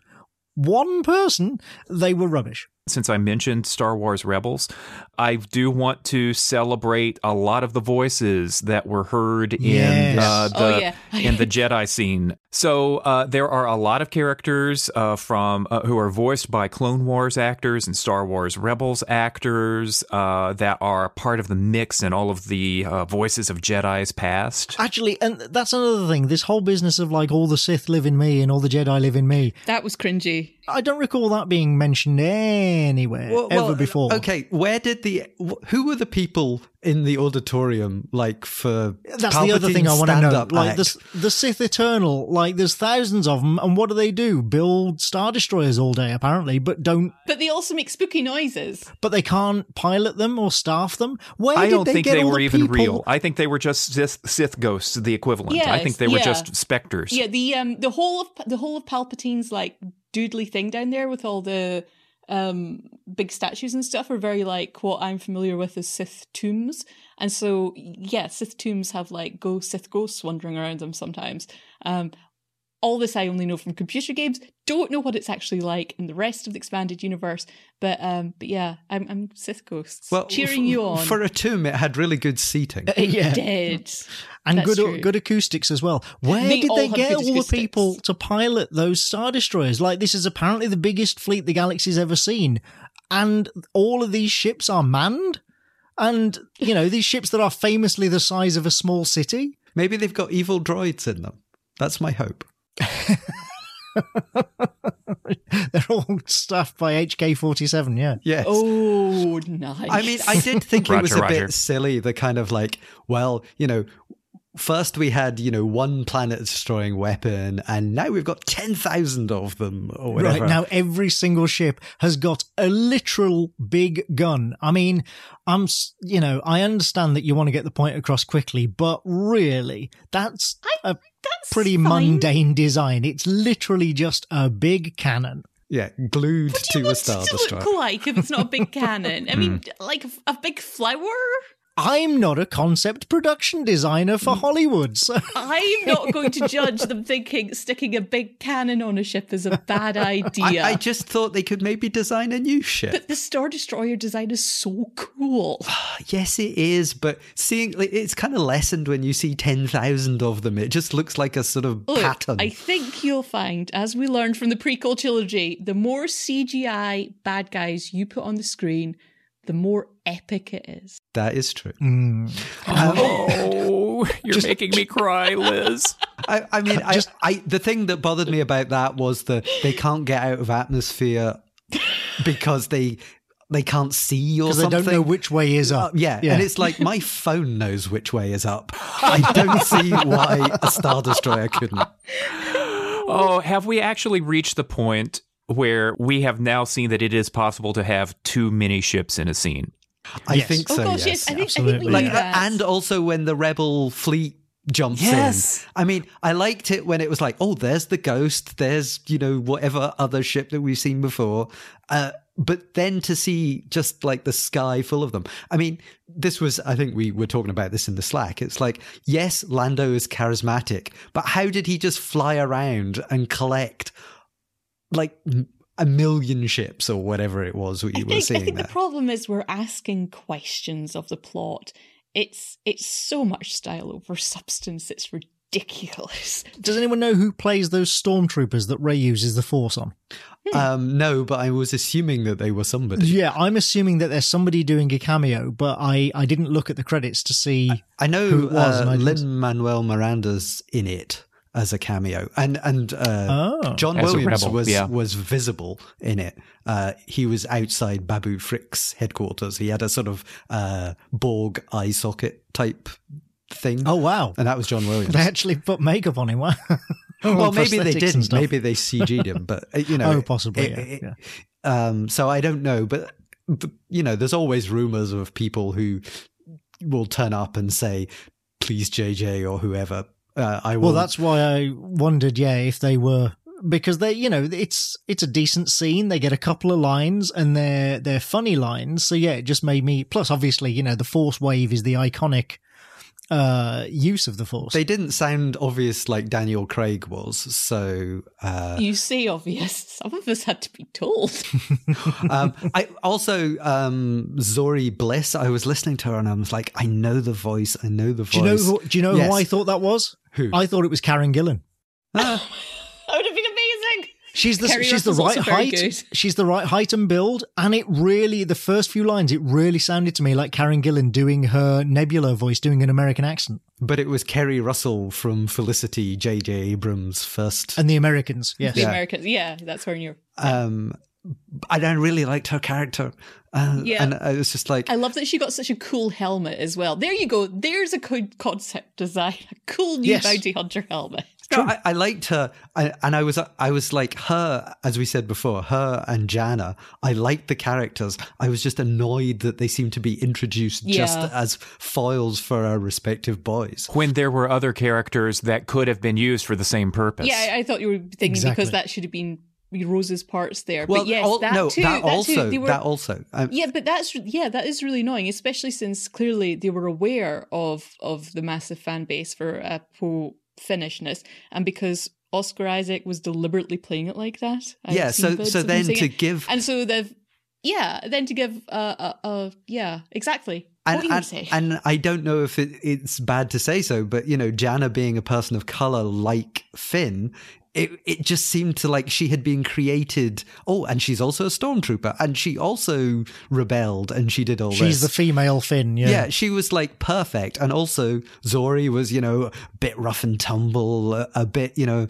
one person, they were rubbish. Since I mentioned Star Wars Rebels, I do want to celebrate a lot of the voices that were heard in uh, the Oh, yeah. in the Jedi scene. So uh, there are a lot of characters uh, from uh, who are voiced by Clone Wars actors and Star Wars Rebels actors uh, that are part of the mix and all of the uh, voices of Jedi's past. Actually, and that's another thing. This whole business of like all the Sith live in me and all the Jedi live in me. That was cringy. I don't recall that being mentioned anywhere Well, ever well, before. Okay, where did the who were the people in the auditorium like for That's the other thing I want to know. stand-up Like the the Sith Eternal, like there's thousands of them, and what do they do? Build star destroyers all day, apparently, but don't. But they also make spooky noises. But they can't pilot them or staff them. Where I did don't they think get they all were the even people? real. I think they were just Sith, Sith ghosts, the equivalent. I think they were yeah. just specters. Yeah, the um the whole of the whole of Palpatine's like doodly thing down there with all the um big statues and stuff are very like what I'm familiar with as Sith tombs. And so yeah, Sith tombs have like go Sith ghosts wandering around them sometimes. Um all this I only know from computer games. Don't know what it's actually like in the rest of the expanded universe. But um but yeah, I'm I'm Sith ghosts. well, cheering f- you on. for a tomb. It had really good seating. yeah, did. and That's good true. good acoustics as well. Where They did they get good all the people to pilot those star destroyers? Like this is apparently the biggest fleet the galaxy's ever seen, and all of these ships are manned. And you know these ships that are famously the size of a small city. Maybe they've got evil droids in them. That's my hope. They're all staffed by HK47. Yeah. Yes. Oh nice. I mean, I did think it was a Roger, Roger. bit silly. The kind of like, well, you know, first we had you know one planet destroying weapon, and now we've got ten thousand of them or whatever. Right now, every single ship has got a literal big gun. I mean, I'm, you know, I understand that you want to get the point across quickly, but really, that's a That's pretty fine. mundane design. It's literally just a big cannon. yeah, glued What do you to a want star it to destroyer. look like if it's not a big cannon? I mean, Hmm. like a, a big flower. I'm not a concept production designer for Hollywood, so I'm not going to judge them thinking sticking a big cannon on a ship is a bad idea. I just thought they could maybe design a new ship. but the Star Destroyer design is so cool. yes, it is, but seeing it's kind of lessened when you see ten thousand of them. It just looks like a sort of Look, pattern. I think you'll find, as we learned from the prequel trilogy, the more CGI bad guys you put on the screen, the more epic it is. That is true. Mm. Oh, you're making me cry, Liz. I, I mean, I, I the thing that bothered me about that was that they can't get out of atmosphere because they they can't see or because they don't know which way is Uh, up. yeah. and it's like my phone knows which way is up. I don't see why a star destroyer couldn't. Oh, have we actually reached the point where we have now seen that it is possible to have too many ships in a scene? I Yes. think Oh so. gosh, yes. yes, I think, I think absolutely. we like, knew that. and also when the rebel fleet jumps Yes. in. I mean, I liked it when it was like, oh, there's the ghost, there's you know whatever other ship that we've seen before. Uh, but then to see just like the sky full of them. I mean, this was I think we were talking about this in the Slack. It's like, yes, Lando is charismatic, but how did he just fly around and collect like a million ships or whatever it was we I were think, I think there? the problem is we're asking questions of the plot. It's it's so much style over substance. It's ridiculous. Does anyone know who plays those stormtroopers that Rey uses the Force on? um, no, but I was assuming that they were somebody. Yeah, I'm assuming that there's somebody doing a cameo, but I, I didn't look at the credits to see. I know who it was, uh, and I didn't- Lin Manuel Miranda's in it as a cameo, and and uh, Oh. John Williams rebel, was yeah. was visible in it. Uh, he was outside Babu Frik's headquarters. He had a sort of uh, Borg eye socket type thing. Oh wow, and that was John Williams. they actually put makeup on him. Wow. well, maybe they didn't. Maybe they CG'd him, but uh, you know, Oh, possibly, it- yeah, it- Um, so I don't know, but, but you know, there's always rumors of people who will turn up and say, "Please, JJ or whoever." Uh, I will. Well, that's why I wondered, yeah, if they were because they, you know, it's it's a decent scene. They get a couple of lines and they're they're funny lines. So yeah, it just made me. Plus, obviously, you know, the Force Wave is the iconic uh, use of the Force. They didn't sound obvious like Daniel Craig was. So, uh, You see, obvious. Some of us had to be told. um, I also um, Zorii Bliss. I was listening to her and I was like, I know the voice. I know the voice. do you know? Who, do you know Yes. who I thought that was? Who? I thought it was Karen Gillan. that would have been amazing. She's the Keri she's the right height. good. She's the right height and build, and it really the first few lines it really sounded to me like Karen Gillan doing her Nebula voice, doing an American accent, But it was Keri Russell from Felicity, J.J. Abrams' first. and the Americans. Yes, The Yeah. Americans. Yeah, that's where you're. Um, and I really liked her character. Uh, Yeah. And I was just like, I love that she got such a cool helmet as well. There you go. There's a good concept design. A cool new Yes. bounty hunter helmet. No, I, I liked her, I, and I was I was like her, as we said before, her and Jannah. I liked the characters. I was just annoyed that they seemed to be introduced just as foils for our respective boys. When there were other characters that could have been used for the same purpose. Yeah, I, I thought you were thinking Exactly. because that should have been Rose's parts there. Well, but yes, al- that no, too. that too, also, they were- that also. Um, Yeah, but that's yeah, that is really annoying, especially since clearly they were aware of of the massive fan base for uh, pro Finnishness, and because Oscar Isaac was deliberately playing it like that. I've yeah. So, so then to it. give and so they've yeah, then to give uh uh, uh yeah exactly. and, and, say? and I don't know if it, it's bad to say so, but you know, Jannah being a person of color like Finn, it it just seemed to like she had been created. Oh, and she's also a stormtrooper, and she also rebelled, and she did all she's the female Finn. Yeah, yeah. she was like perfect, and also Zorii was, you know, a bit rough and tumble, a, a bit, you know,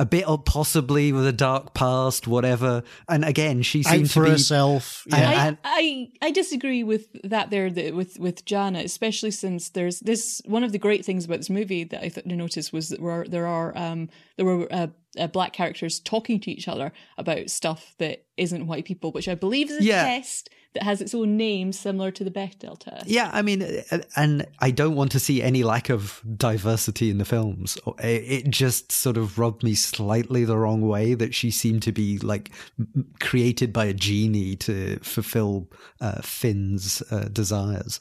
a bit or possibly with a dark past, whatever. And again, she out seemed to for be herself. Yeah. I, I I disagree with that there the, with with Jannah, especially since there's this one of the great things about this movie that I th- noticed was that there are there are um there were uh, uh, black characters talking to each other about stuff that isn't white people, which I believe is a Yeah. test that has its own name similar to the Bechdel test. Yeah, I mean, uh, and I don't want to see any lack of diversity in the films. It it just sort of rubbed me slightly the wrong way that she seemed to be like created by a genie to fulfill uh, Finn's uh, desires.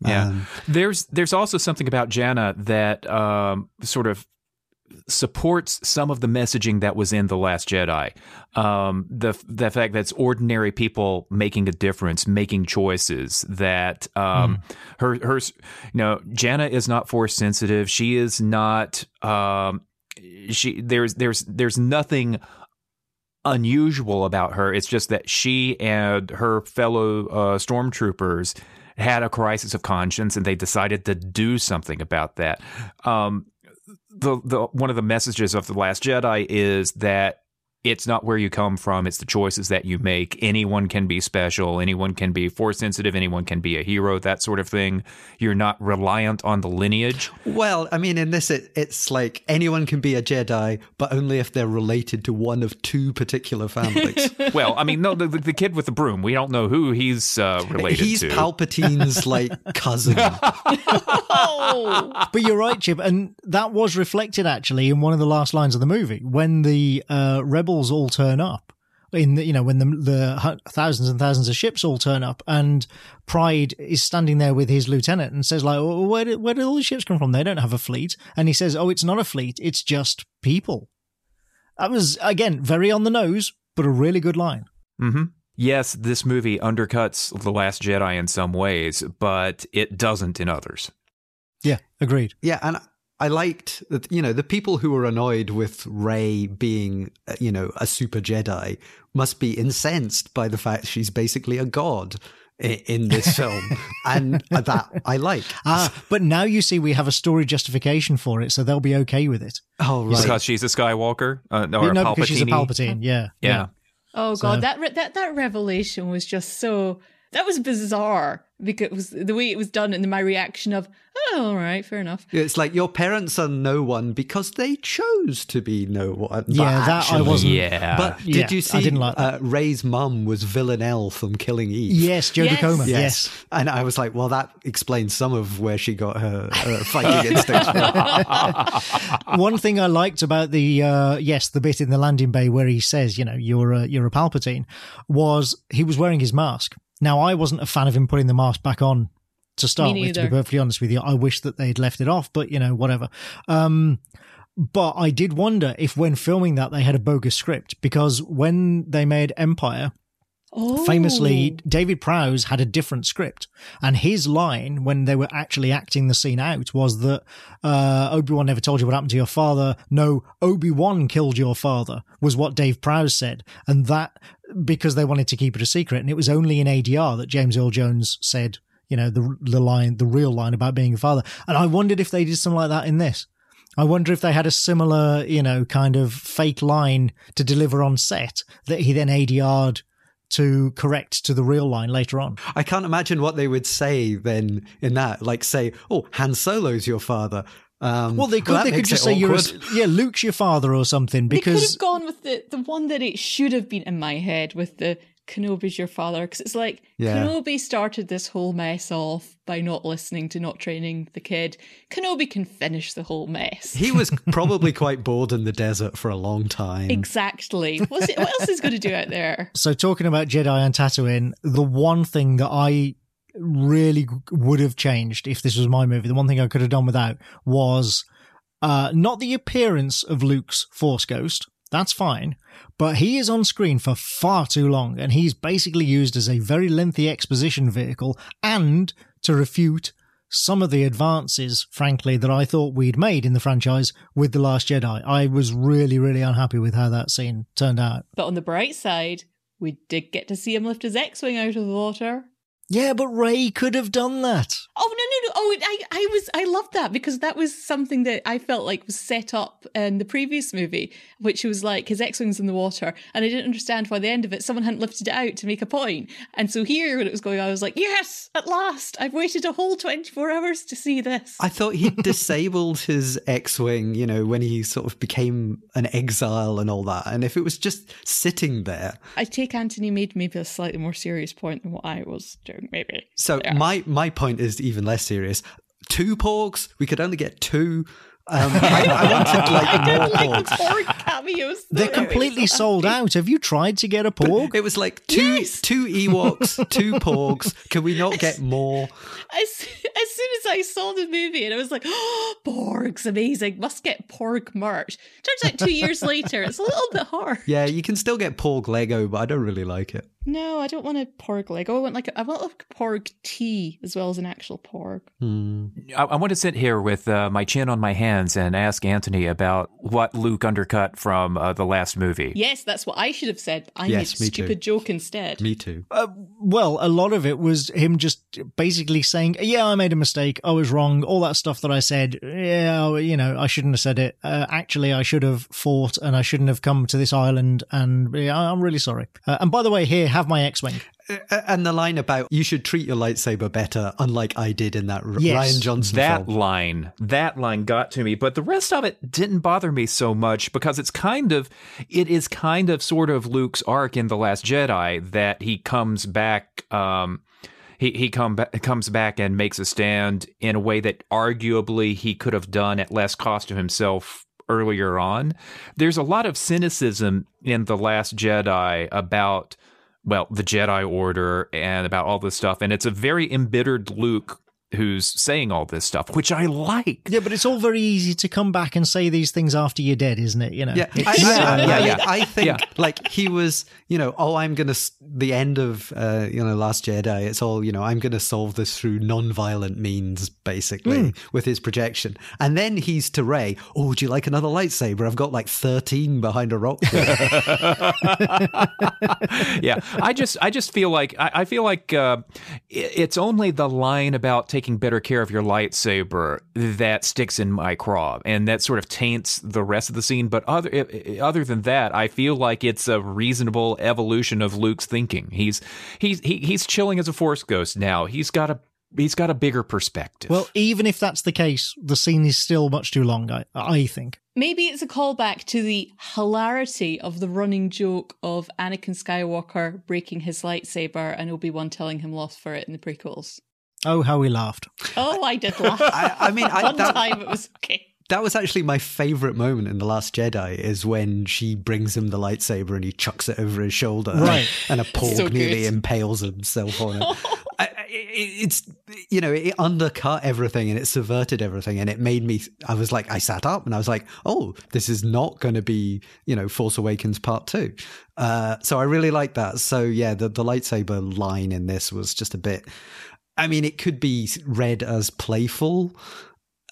Yeah. Um, there's there's also something about Jannah that um, sort of supports some of the messaging that was in the Last Jedi. Um, the the fact that it's ordinary people making a difference, making choices. That um, her her you know Jannah is not force sensitive. She is not. Um, she there's there's there's nothing unusual about her. It's just that she and her fellow uh, stormtroopers had a crisis of conscience and they decided to do something about that. Um, the the one of the messages of the Last Jedi is that it's not where you come from; it's the choices that you make. Anyone can be special. Anyone can be force sensitive. Anyone can be a hero. That sort of thing. You're not reliant on the lineage. well, I mean, in this, it, it's like anyone can be a Jedi, but only if they're related to one of two particular families. Well, I mean, no, the, the kid with the broom. We don't know who he's uh, related He's to. He's Palpatine's like cousin. But you're right, Chip, and that was reflected actually in one of the last lines of the movie when the uh, rebels all turn up. In the, you know when the the thousands and thousands of ships all turn up, and Pryde is standing there with his lieutenant and says like, well, "Where did where did all the ships come from? They don't have a fleet." And he says, "Oh, it's not a fleet; it's just people." That was again very on the nose, but a really good line. hmm Yes, this movie undercuts The Last Jedi in some ways, but it doesn't in others. Yeah, agreed. Yeah, and I liked that, you know, the people who were annoyed with Rey being, uh, you know, a super Jedi must be incensed by the fact she's basically a god in this film. and that I like. Ah, but now you see we have a story justification for it, so they'll be okay with it. Oh, right. Because she's a Skywalker uh, or no, a because she's a Palpatine. Palpatine. Yeah, Yeah. oh So- god, that re- that that revelation was just so that was bizarre because the way it was done and my reaction of oh, all right, fair enough. It's like your parents are no one because they chose to be no one. But Yeah, that I wasn't- Yeah. But did Yeah, you I see didn't like that. uh, Rey's mum was Villanelle from Killing Eve? Yes, Joe Yes. Comer. Yes. Yes. And I was like, well, that explains some of where she got her uh, fighting instincts from. One thing I liked about the uh, yes, the bit in the landing bay where he says, you know, you're a, you're a Palpatine, was he was wearing his mask. Now I wasn't a fan of him putting the mask back on to start with. To be perfectly honest with you, I wish that they'd left it off, but you know, whatever. Um, but I did wonder if when filming that they had a bogus script because when they made Empire, Oh. famously David Prowse had a different script, and his line when they were actually acting the scene out was that uh, Obi Wan never told you what happened to your father. No, Obi Wan killed your father was what Dave Prowse said, and that because they wanted to keep it a secret, and it was only in ADR that James Earl Jones said. You know the the line, the real line about being a father, and I wondered if they did something like that in this. I wonder if they had a similar, you know, kind of fake line to deliver on set that he then ADR'd to correct to the real line later on. I can't imagine what they would say then in that. Like say, "Oh, Han Solo's your father." Um, Well, they could that they could just say you're a, yeah, Luke's your father or something They could because have gone with the, the one that it should have been in my head with the Kenobi's your father because it's like Yeah. Kenobi started this whole mess off by not listening to not training the kid. Kenobi can finish the whole mess. He was probably quite bored in the desert for a long time. exactly. What's it, what else is going to do out there? so talking about Jedi and Tatooine, the one thing that I really would have changed if this was my movie, the one thing I could have done without was uh, not the appearance of Luke's Force Ghost. That's fine. But he is on screen for far too long, and he's basically used as a very lengthy exposition vehicle and to refute some of the advances, frankly, that I thought we'd made in the franchise with The Last Jedi. I was really, really unhappy with how that scene turned out. But on the bright side, we did get to see him lift his X-wing out of the water. Yeah, but Rey could have done that. Oh no no no! Oh, I I was I loved that because that was something that I felt like was set up in the previous movie, which was like his X-wings in the water, and I didn't understand why the end of it someone hadn't lifted it out to make a point. And so here when it was going, on, I was like, yes, at last! I've waited a whole twenty four hours to see this. I thought he disabled his X-wing, you know, when he sort of became an exile and all that. And if it was just sitting there, I take Antony made maybe a slightly more serious point than what I was doing. Maybe so Yeah. my my point is even less serious. Two porgs, we could only get two. Um, I, I wanted like I more didn't like porgs. Porg cameos. They're though. completely sold out. Have you tried to get a porg? It was like two Yes. two Ewoks, two porgs. Can we not get more? as, as soon as I saw the movie and I was like, oh, Porg's amazing, must get Porg merch. Turns out two years later, it's a little bit hard. Yeah, you can still get porg Lego, but I don't really like it. No, I don't want a Porg Lego. I want like a, I want like a Porg tea as well as an actual Porg. Hmm. I, I want to sit here with uh, my chin on my hands and ask Antony about what Luke undercut from uh, the last movie. Yes, that's what I should have said. I Yes, made me a too. stupid joke instead. Me too. Uh, well, a lot of it was him just basically saying, "Yeah, I made a mistake. I was wrong. All that stuff that I said. Yeah, you know, I shouldn't have said it. Uh, actually, I should have fought, and I shouldn't have come to this island. And yeah, I'm really sorry. Uh, and by the way, here, have my X-wing. Uh, And the line about you should treat your lightsaber better, unlike I did in that R- Yes. Rian Johnson That film. line, that line got to me, but the rest of it didn't bother me so much because it's kind of, it is kind of sort of Luke's arc in The Last Jedi that he comes back, um, he, he come ba- comes back and makes a stand in a way that arguably he could have done at less cost to himself earlier on. There's a lot of cynicism in The Last Jedi about, well, the Jedi Order and about all this stuff. And it's a very embittered Luke who's saying all this stuff, which I like. Yeah, but it's all very easy to come back and say these things after you're dead, isn't it? You know. Yeah, I, It's, I- uh, yeah, yeah. I think Yeah. like he was, you know, oh, I'm gonna the end of uh, you know Last Jedi. It's all you know. I'm gonna solve this through non-violent means, basically, with his projection. And then he's to Rey. Oh, would you like another lightsaber? I've got like thirteen behind a rock. yeah, I just I just feel like I, I feel like uh, i- it's only the line about taking better care of your lightsaber that sticks in my craw, and that sort of taints the rest of the scene. But other i- i- other than that, I feel like it's a reasonable evolution of Luke's thinking. He's he's he, he's chilling as a Force ghost now. He's got a he's got a bigger perspective. well, even if that's the case, the scene is still much too long. I, I think. Maybe it's a callback to the hilarity of the running joke of Anakin Skywalker breaking his lightsaber and Obi Wan telling him lost for it in the prequels. Oh, how we laughed. Oh, I did laugh. I, I mean, I, One that, time it was okay. that was actually my favorite moment in the Last Jedi. Is when she brings him the lightsaber and he chucks it over his shoulder, Right. And a porg So nearly good. impales himself on it. I, I- it's you know it undercut everything and it subverted everything and it made me i was like i sat up and i was like oh this is not going to be you know force awakens part two uh, so i really like that so yeah the, the lightsaber line in this was just a bit i mean it could be read as playful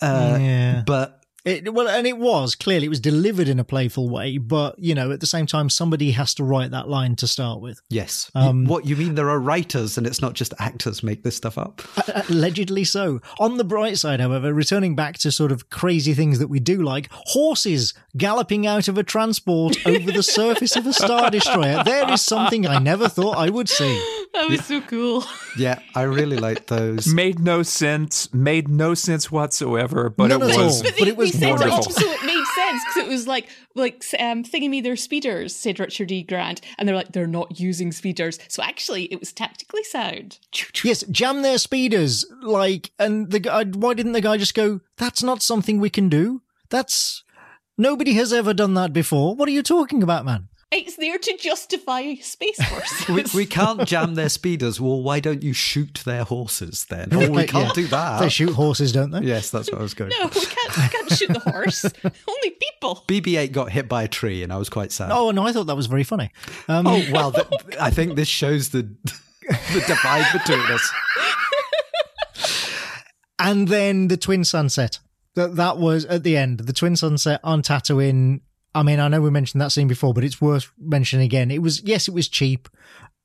uh, Yeah. but It, well, and it was clearly it was delivered in a playful way, but you know, at the same time, somebody has to write that line to start with. yes Um, what you mean there are writers and it's not just actors make this stuff up Allegedly so. On the bright side, however, returning back to sort of crazy things that we do like, horses galloping out of a transport over the surface of a star destroyer. There is something I never thought I would see. That was so cool. yeah i really like those Made no sense. Made no sense whatsoever. But None it was. all. But, But it was said it wonderful. so it made sense because it was like like um, thingy me their speeders said Richard E. Grant, and they're like they're not using speeders, so actually it was tactically sound. Yes, jam their speeders. Like, and the guy, why didn't the guy just go, that's not something we can do? That's, nobody has ever done that before. What are you talking about, man? It's there to justify space force. we, we can't jam their speeders. Well, why don't you shoot their horses then? Oh, we can't yeah. do that. They shoot horses, don't they? Yes, that's what I was going. no, we can't. We can't shoot the horse. Only people. BB-8 got hit by a tree, and I was quite sad. Oh, no, I thought that was very funny. Um, Oh, well, th- I think this shows the the divide between us. and then the twin sunset. That that was at the end. The twin sunset on Tatooine. I mean, I know we mentioned that scene before, but it's worth mentioning again. It was yes, it was cheap,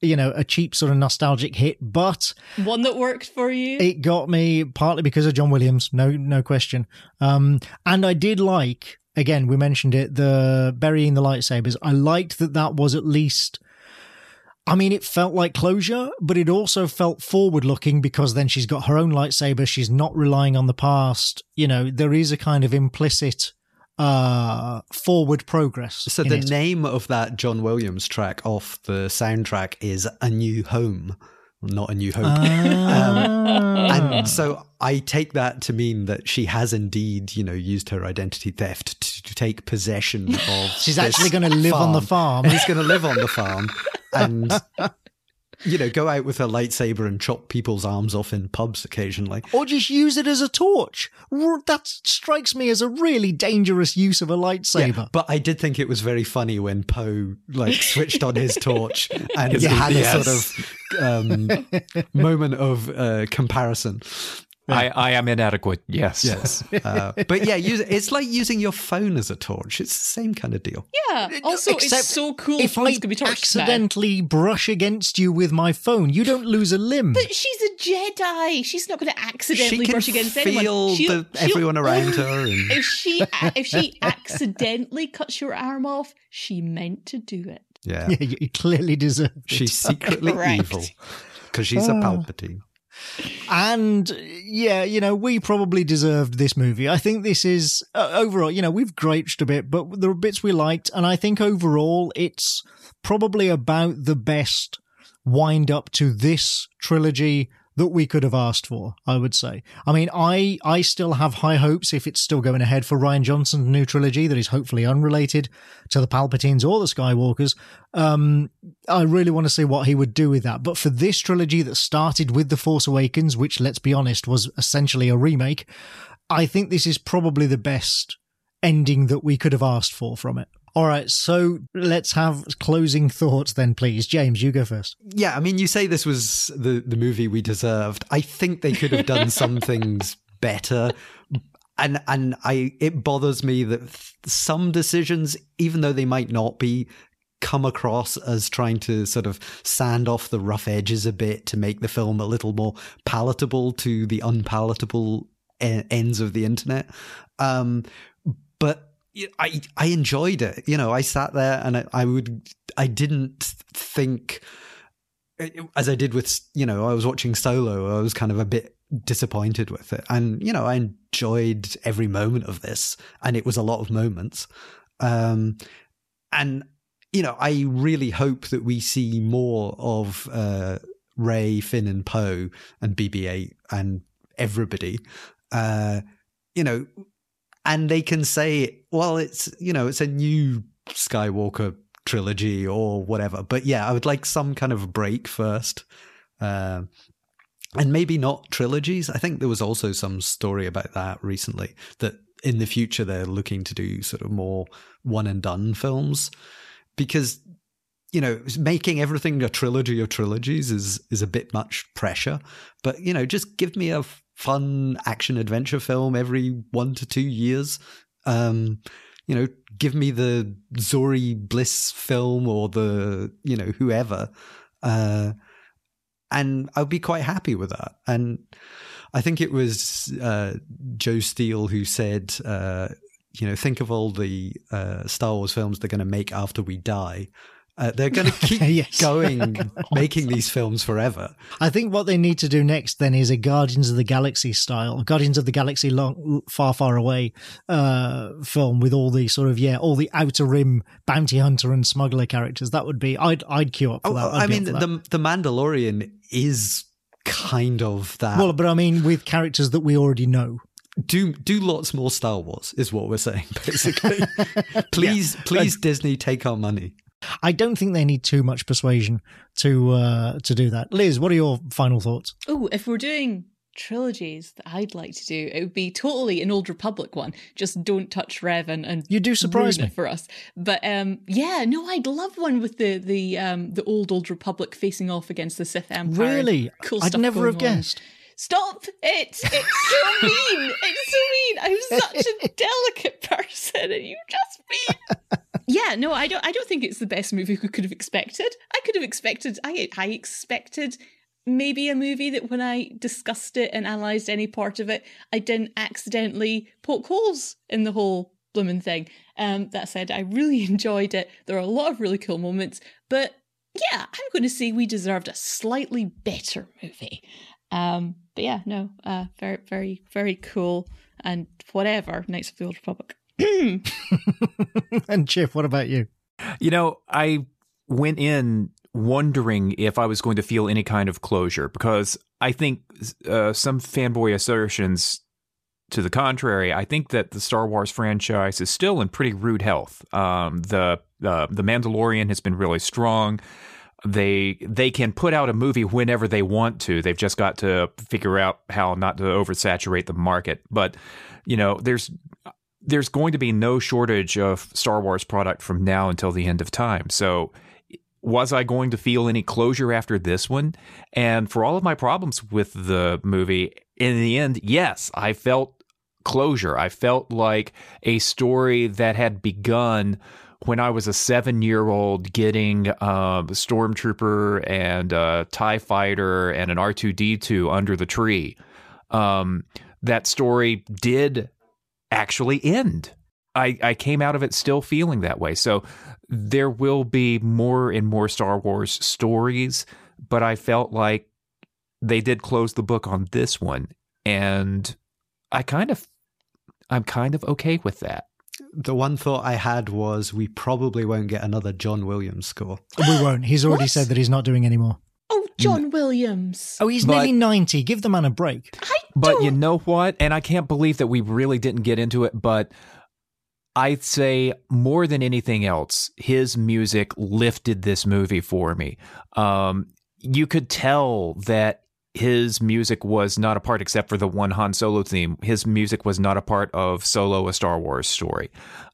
you know, a cheap sort of nostalgic hit, but One that worked for you. it got me partly because of John Williams, no no question. Um, and I did like again, we mentioned it, the burying the lightsabers. I liked that that was at least. I mean, it felt like closure, but it also felt forward looking because then she's got her own lightsaber. She's not relying on the past. You know, there is a kind of implicit uh forward progress. So the it. name of that John Williams track off the soundtrack is "A New Home," not "A New Hope." Ah. and so I take that to mean that she has indeed, you know, used her identity theft to, to take possession of. She's actually going to live on the farm. She's going to live on the farm and, you know, go out with a lightsaber and chop people's arms off in pubs occasionally. or just use it as a torch. That strikes me as a really dangerous use of a lightsaber. But I did think it was very funny when Poe like switched on his torch and you had a sort of um, moment of uh, comparison. I, I am inadequate. Yes. Yes, uh, but yeah, use, it's like using your phone as a torch. It's the same kind of deal. yeah. Also, Except it's so cool. if I can be torched now. accidentally brush against you with my phone, you don't lose a limb. But she's a Jedi. She's not going to accidentally brush against anyone. She'll- the, she'll everyone around her. And, If she if she accidentally cuts your arm off, she meant to do it. yeah, yeah, you you clearly deserve it. she's secretly evil because she's a Palpatine. And yeah, you know, we probably deserved this movie. I think this is uh, overall, you know, we've griped a bit, but there are bits we liked. And I think overall, it's probably about the best wind up to this trilogy that we could have asked for, I would say. I mean, I, I still have high hopes if it's still going ahead for Rian Johnson's new trilogy that is hopefully unrelated to the Palpatines or the Skywalkers. Um, I really want to see what he would do with that. But for this trilogy that started with The Force Awakens, which, let's be honest, was essentially a remake, I think this is probably the best ending that we could have asked for from it. All right, so let's have closing thoughts then, please. James, you go first. Yeah, I mean, you say this was the the movie we deserved. I think they could have done some things better. And and I it bothers me that some decisions, even though they might not be, come across as trying to sort of sand off the rough edges a bit to make the film a little more palatable to the unpalatable e- ends of the internet. Um, I I enjoyed it. You know, I sat there and I, I would I didn't think as I did with you know I was watching Solo. I was kind of a bit disappointed with it, and you know I enjoyed every moment of this, and it was a lot of moments. Um, and you know I really hope that we see more of uh, Rey, Finn, and Poe, and BB-8, and everybody. Uh, you know, and they can say, well, it's you know, it's a new Skywalker trilogy or whatever. But yeah, I would like some kind of break first. Uh, and maybe not trilogies. I think there was also some story about that recently that in the future they're looking to do sort of more one and done films because you know making everything a trilogy of trilogies is is a bit much pressure but you know just give me a fun action adventure film every 1 to 2 years. Um you know give me the Zorii Bliss film or the you know whoever. Uh and I'd be quite happy with that. And I think it was uh, Joe Steele who said, uh, you know, think of all the uh, Star Wars films they're going to make after we die. Uh, they're going to keep Yes. going, making these films forever. I think what they need to do next then is a Guardians of the Galaxy style, Guardians of the Galaxy long, far, far away uh, film with all the sort of yeah, all the outer rim bounty hunter and smuggler characters. That would be I'd I'd queue up for Oh, that. I'd I mean, the the Mandalorian is kind of that. well, but I mean with characters that we already know. do do lots more Star Wars is what we're saying, basically. please, please, Disney, take our money. I don't think they need too much persuasion to uh, to do that. Liz, what are your final thoughts? Oh, if we're doing trilogies that I'd like to do, it would be totally an Old Republic one. Just don't touch Revan and You do surprise me. for us. But um, yeah, no, I'd love one with the the um, the old Old Republic facing off against the Sith Empire. Really? cool I'd never have on. guessed. Stop it! It's so mean. It's so mean. I'm such a delicate person, and you just mean. Yeah, no, I don't. I don't think it's the best movie we could have expected. I could have expected. I I expected maybe a movie that when I discussed it and analysed any part of it, I didn't accidentally poke holes in the whole blooming thing. Um, that said, I really enjoyed it. There are a lot of really cool moments, but yeah, I'm going to say we deserved a slightly better movie. Um, but yeah, no, uh, very, very, very cool and whatever. Knights of the Old Republic. and Chip, what about you? You know, I went in wondering if I was going to feel any kind of closure because I think uh, some fanboy assertions to the contrary. I think that the Star Wars franchise is still in pretty rude health. Um, the uh, the Mandalorian has been really strong. They they can put out a movie whenever they want to. They've just got to figure out how not to oversaturate the market. But you know, there's there's going to be no shortage of Star Wars product from now until the end of time. So, was I going to feel any closure after this one? And for all of my problems with the movie, in the end, yes, I felt closure. I felt like a story that had begun when I was a seven year old getting uh, a stormtrooper and a TIE fighter and an R2D2 under the tree. Um, that story did actually end. I, I came out of it still feeling that way. So there will be more and more Star Wars stories, but I felt like they did close the book on this one. And I kind of, I'm kind of okay with that. The one thought I had was we probably won't get another John Williams score. We won't. He's already said that he's not doing any more. Oh, John Williams. Oh, he's But- nearly 90. Give the man a break. I But don't. you know what? And I can't believe that we really didn't get into it, but I'd say more than anything else, his music lifted this movie for me. Um, you could tell that his music was not a part, except for the one Han Solo theme. His music was not a part of Solo, a Star Wars story.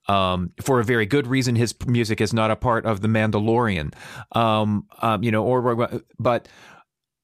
Um, for a very good reason, his music is not a part of The Mandalorian. Um, um, you know, or but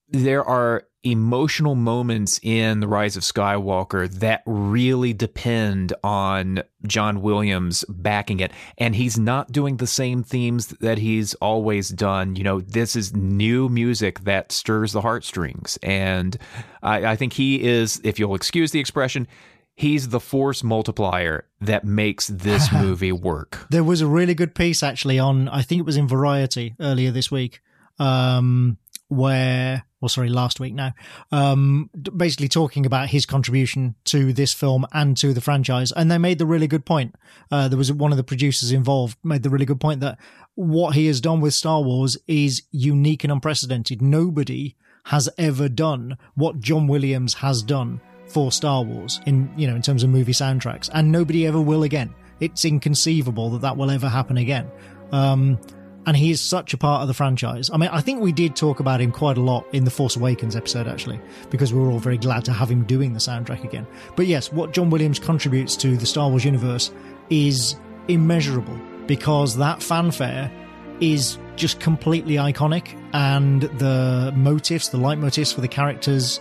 there are emotional moments in The Rise of Skywalker that really depend on John Williams backing it. And he's not doing the same themes that he's always done. You know, this is new music that stirs the heartstrings. And I, I think he is, if you'll excuse the expression, he's the force multiplier that makes this movie work. There was a really good piece actually on, I think it was in Variety earlier this week, um, where, well, sorry, last week now, um, basically talking about his contribution to this film and to the franchise. And they made the really good point. Uh, there was one of the producers involved made the really good point that what he has done with Star Wars is unique and unprecedented. Nobody has ever done what John Williams has done for Star Wars in, you know, in terms of movie soundtracks. And nobody ever will again. It's inconceivable that that will ever happen again. Um, and he is such a part of the franchise. I mean, I think we did talk about him quite a lot in the Force Awakens episode, actually, because we were all very glad to have him doing the soundtrack again. But yes, what John Williams contributes to the Star Wars universe is immeasurable because that fanfare is just completely iconic, and the motifs, the light leitmotifs for the characters,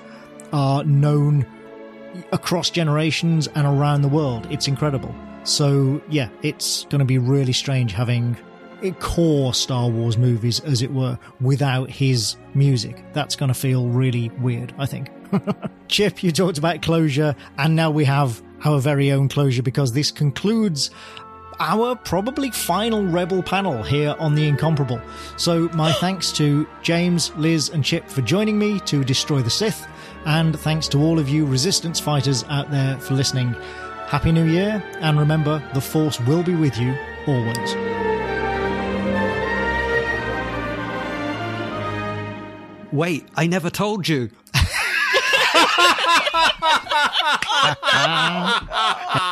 are known across generations and around the world. It's incredible. So, yeah, it's going to be really strange having core Star Wars movies, as it were, without his music. That's going to feel really weird, I think. Chip, you talked about closure, and now we have our very own closure because this concludes our probably final Rebel panel here on The Incomparable. So, my thanks to James, Liz, and Chip for joining me to destroy the Sith, and thanks to all of you Resistance fighters out there for listening. Happy New Year, and remember, the Force will be with you always. Wait, I never told you.